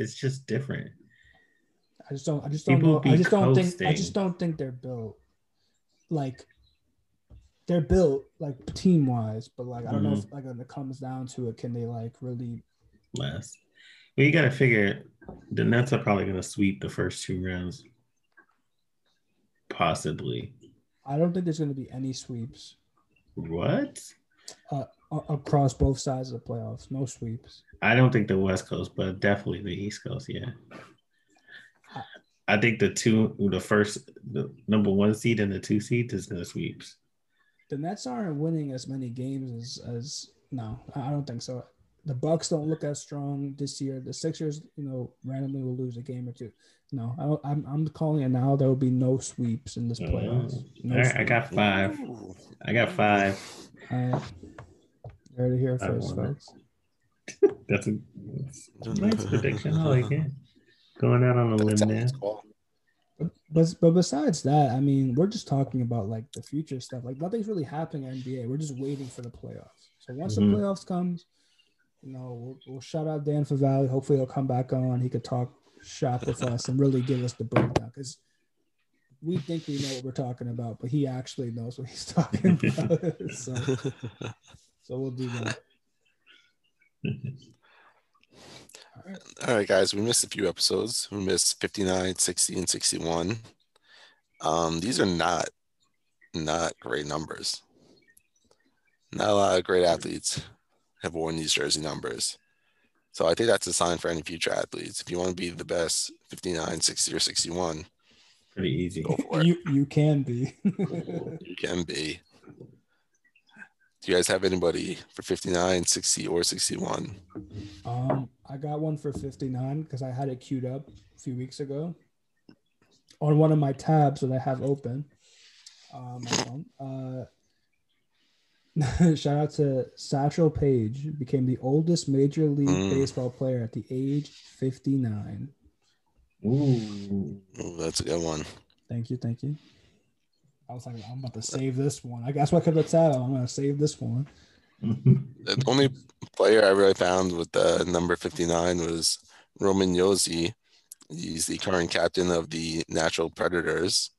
C: It's just different.
A: I just don't. I just don't
C: People
A: know. I just don't think. I just don't think they're built like they're built like team wise. But like I don't know
C: Mm-hmm.
A: if like when it comes down to it, can they like really?
C: last. But you got to figure the Nets are probably going to sweep the first two rounds. Possibly.
A: I don't think there's going to be any sweeps
C: What?
A: Uh, a- across both sides of the playoffs. No sweeps.
C: I don't think the West Coast, but definitely the East Coast. Yeah. I think the two, the first, the number one seed and the two seed is going to sweeps.
A: The Nets aren't winning as many games as as no. I don't think so. The Bucks don't look as strong this year. The Sixers, you know, randomly will lose a game or two. No, I don't, I'm I'm calling it now. There will be no sweeps in this playoffs. No
C: All right, I got five. I got five.
A: All right. You heard it here
C: I
A: first,
C: won it.
A: folks.
C: That's a nice prediction. I like it. Going out on a limb there.
A: But but besides that, I mean, we're just talking about like the future stuff. Like nothing's really happening in NBA. We're just waiting for the playoffs. So once
C: Mhm.
A: the playoffs comes, you know, we'll, we'll shout out Dan Favale. Hopefully he'll come back on. He could talk shop with us and really give us the breakdown because we think we know what we're talking about, but he actually knows what he's talking about. so so we'll do that.
B: All right, guys, we missed a few episodes. We missed 59, 60, and 61. Um, these are not not great numbers. Not a lot of great athletes have worn these jersey numbers. So I think that's a sign for any future athletes. If you want to be the best 59, 60, or 61,
C: Pretty easy.
B: Go for it.
A: You you can be.
B: You can be. Do you guys have anybody for 59, 60, or 61?
A: um, I got one for 59 because I had it queued up a few weeks ago on one of my tabs that I have open. Um. Uh, shout out to Satchel Paige, became the oldest Major League
B: Mm.
A: Baseball player at the age 59.
C: Ooh.
B: Oh, that's a good one.
A: Thank you, thank you. I was like, I'm about to save this one. I guess what could the tab? I'm gonna save this one.
B: The only player I really found with the number 59 was Roman Josi. He's the current captain of the Nashville Predators.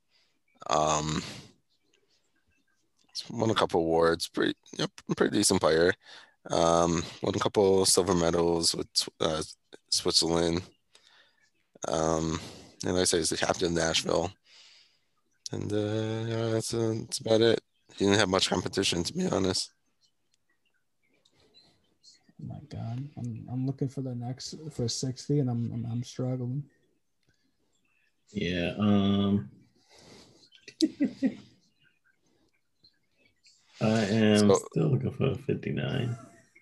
B: Um, he's won a couple awards, pretty, you know, pretty decent player. Um, won a couple silver medals with uh, Switzerland. Um, and like I say, he's the captain of Nashville. And uh, yeah, that's, uh, that's about it. He didn't have much competition, to be honest.
A: Oh my god, I'm I'm looking for the next for 60, and I'm I'm, I'm struggling.
C: Yeah. Um. I am
B: So-
C: still looking for a 59.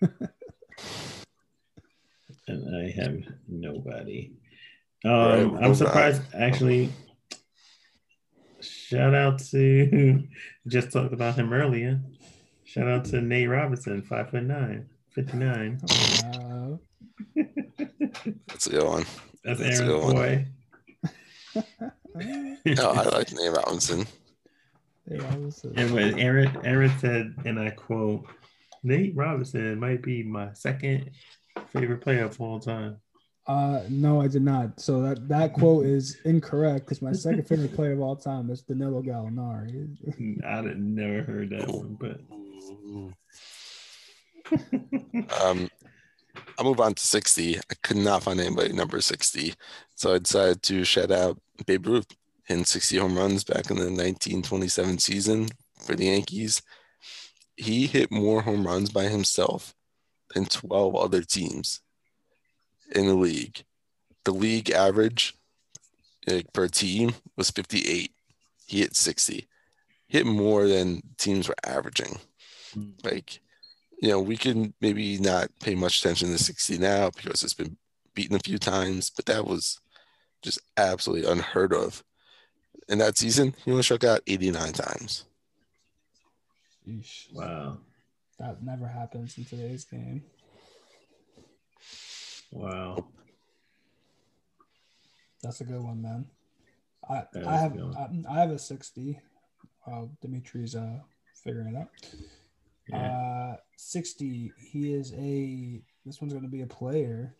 C: and I have nobody. Um,
B: Right,
C: I'm
B: move
C: surprised, actually. Shout out to, just talked about him earlier. Shout out to Nate Robinson, five foot nine, 59.
A: Uh,
B: That's a good one.
C: That's
B: That's a
C: Aaron
B: one.
C: Boy.
B: No, I like Nate Robinson.
A: Yeah, I was,
C: And when Aaron Aaron said, and I quote, Nate Robinson might be my second favorite player of all time.
A: uh, no, I did not. So that that quote is incorrect because my second favorite player of all time is Danilo Gallinari.
C: I had never heard that one, but
B: Um, I'll move on to 60. I could not find anybody number 60. So I decided to shout out Babe Ruth in 60 home runs back in the 1927 season for the Yankees. He hit more home runs by himself than 12 other teams in the league. The league average like, per team was 58. He hit 60. Hit more than teams were averaging.
C: Hmm.
B: Like, you know, we can maybe not pay much attention to 60 now because it's been beaten a few times, but that was just absolutely unheard of. In that season, he only struck out 89 times.
A: Sheesh.
C: wow.
A: That never happens in today's game.
C: Wow.
A: That's a good one, man. I
C: That
A: I have. I, I have a 60. Uh, Dimitri's uh figuring it out.
C: Yeah.
A: Uh, 60. He is a. This one's going to be a player.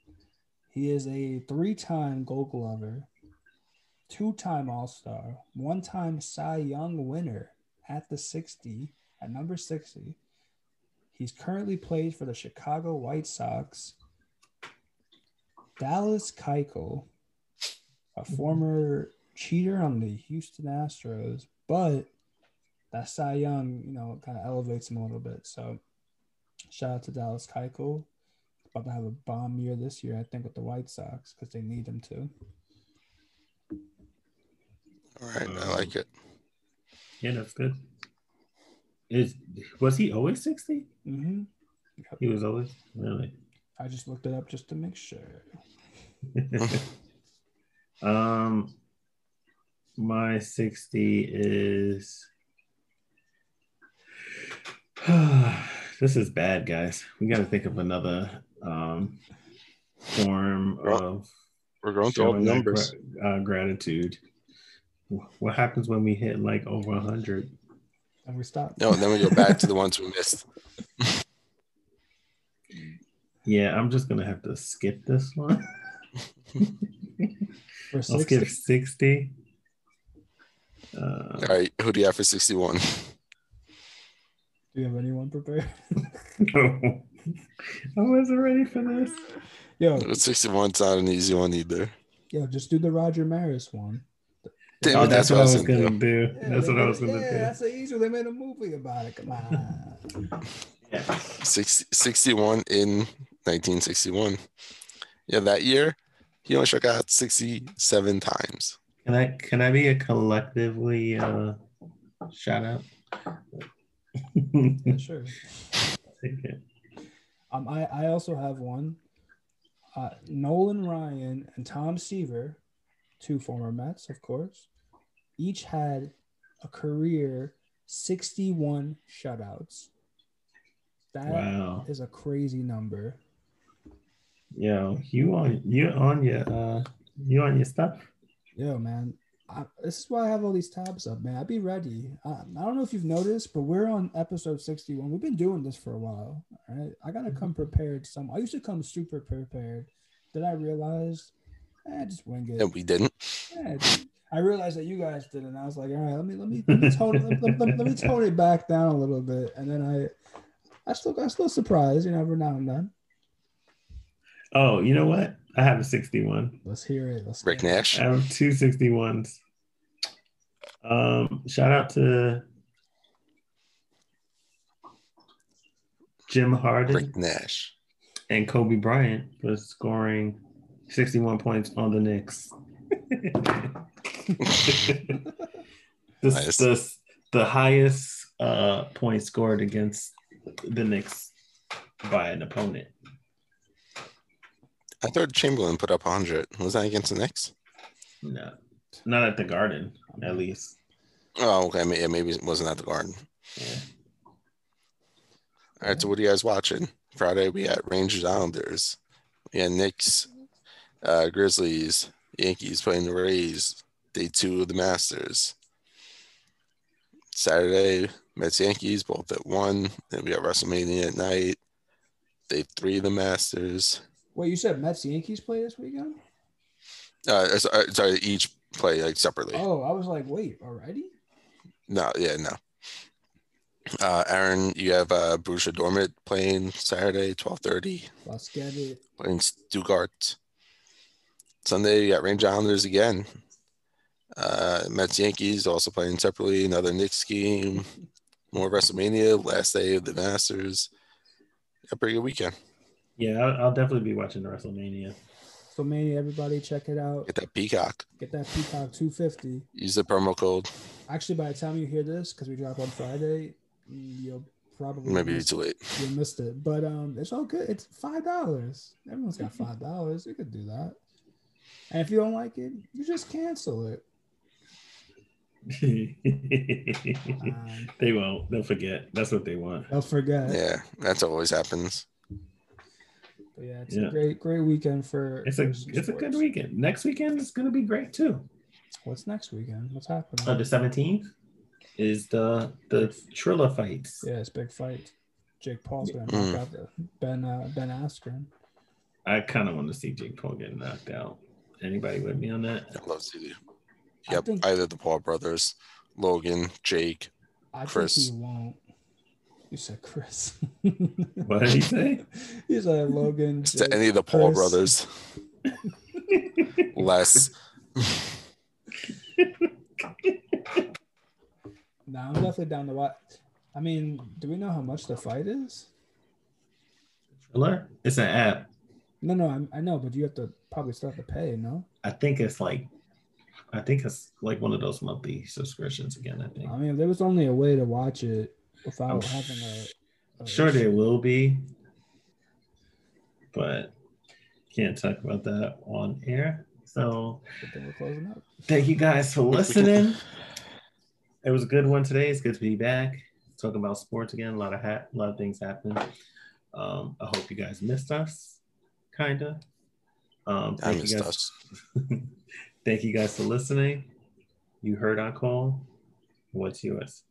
A: He is a three-time Gold Glover, two-time All-Star, one-time Cy Young winner at the 60 at number 60. He's currently played for the Chicago White Sox, Dallas Keuchel, a former cheater on the Houston Astros, but that Cy Young, you know, kind of elevates him a little bit. So shout out to Dallas Keuchel. About to have a bomb year this year, I think, with the White Sox because they need him to.
B: All right, I like it.
C: yeah, that's good. Is was he always 60?
A: hmm
C: He was always really.
A: I just looked it up just to make sure.
C: um my 60 is this is bad guys we got to think of another um form of
B: We're going through all the numbers.
C: gra- uh, gratitude what happens when we hit like over 100
A: And we stop.
B: No, then we go back to the ones we missed.
C: yeah i'm just gonna have to skip this one
A: For
C: i'll
A: 60.
C: skip 60 uh,
B: All right, who do you have for 61?
A: Do you have anyone prepared?
C: no i wasn't ready for this
A: Yo,
B: 61's not an easy one either.
A: yo, just do the Roger Maris one.
B: Damn
C: oh
B: it,
C: that's, what I was
B: gonna
C: gonna do.
A: Yeah,
C: That's what I was gonna
A: yeah,
C: do.
A: that's the easy. They made a movie about it. Come on.
C: Yeah.
B: 60, 61 in 1961. Yeah, that year, he only struck out 67 times.
C: Can I can I be a collectively uh shout out?
A: Sure.
C: Take it.
A: Um, I, I also have one. Uh, Nolan Ryan and Tom Seaver, two former Mets, of course, each had a career 61 shutouts. That is
C: Wow.
A: a crazy number.
C: Yo, you on you on your uh you on your stuff?
A: Yo, man, I, this is why I have all these tabs up, man. I'd be ready. I, I don't know if you've noticed, but we're on episode 61. We've been doing this for a while. All right. I got to come prepared. Some I used to come super prepared. Then I realized, eh, just wing it.
B: And we didn't.
A: Yeah. I realized that you guys did, and I was like, all right, let me let me let me tone it, let, let- let- let me tone it back down a little bit, and then I, I still got still surprised, you know, every now and then.
C: Oh, you know what? I have a 61.
A: Let's hear it. Let's
B: Rick
A: hear it.
B: Nash.
C: I have two 61s. Um, shout out to Jim Harden
B: Rick Nash.
C: and Kobe Bryant for scoring 61 points on the Knicks. the,
B: Nice.
C: the, the highest uh, point scored against the Knicks by an opponent.
B: I thought Chamberlain put up 100. Was that against the Knicks?
C: No, not at the Garden, at least.
B: Oh, okay. May- Yeah, maybe it wasn't at the Garden.
C: Yeah.
B: All right. So what are you guys watching? Friday we had Rangers Islanders. We had Knicks, uh, Grizzlies, Yankees playing the Rays. Day two of the Masters. Saturday, Mets Yankees both at one. Then we got WrestleMania at night. Day three of the Masters.
A: Wait, you said Mets Yankees play this weekend?
B: Uh, uh, sorry, each play like separately.
A: Oh, I was like, wait, already?
B: No, yeah, no. Uh, Aaron, you have uh, Borussia Dortmund playing Saturday, twelve thirty,
A: Let's get it.
B: playing Stuttgart. Sunday, you got Range Islanders again. Uh, Mets Yankees also playing separately. Another Knicks game. More WrestleMania. Last day of the Masters. A pretty good weekend.
C: Yeah, I'll, I'll definitely be watching the WrestleMania.
A: So, Mania, everybody, check it out.
B: Get that Peacock.
A: Get that Peacock 250.
B: Use the promo code.
A: Actually, by the time you hear this, because we drop on Friday, you'll probably
B: Maybe
A: miss-
B: too late.
A: you missed it. But um, it's all good. It's five dollars. Everyone's got five dollars. You could do that. And if you don't like it, you just cancel it. Um,
C: they won't. They'll forget. That's what they want.
A: they'll forget.
B: Yeah, that's always happens.
A: But yeah, it's
C: Yeah.
A: a great, great weekend for.
C: It's a
A: for some
C: it's a good weekend. Next weekend is gonna be great too.
A: What's next weekend? What's happening?
C: Uh, the seventeenth is the the Triller fights.
A: yeah, it's big fight. Jake Paul's gonna
B: Mm.
A: knock out Ben uh, Ben Askren.
C: I kind of want to see Jake Paul get knocked out. Anybody with me on that?
B: I'd love to see.
A: I
B: Yep,
A: think-
B: either the Paul brothers, Logan, Jake.
A: I
B: Chris.
A: think he won't. You said Chris.
C: What did he say?
A: He said Logan.
B: to any of the Paul
A: Chris.
B: brothers. Less.
A: No, I'm definitely down to watch. I mean, do we know how much the fight is?
C: Triller? It's an app.
A: No, no, I, I know, but you have to probably still have to pay. No,
C: I think it's like, I think it's like one of those monthly subscriptions again. I think.
A: I mean, if there was only a way to watch it without
C: I'm
A: having a. a
C: Sure, there will be, but can't talk about that on air. So
A: But then we're closing up.
C: thank you guys for listening. It was a good one today. It's good to be back. Talking about sports again. A lot of ha- a lot of things happened. Um, I hope you guys missed us, kinda. Um, thank you guys. thank you guys for listening. You heard our call. What's yours?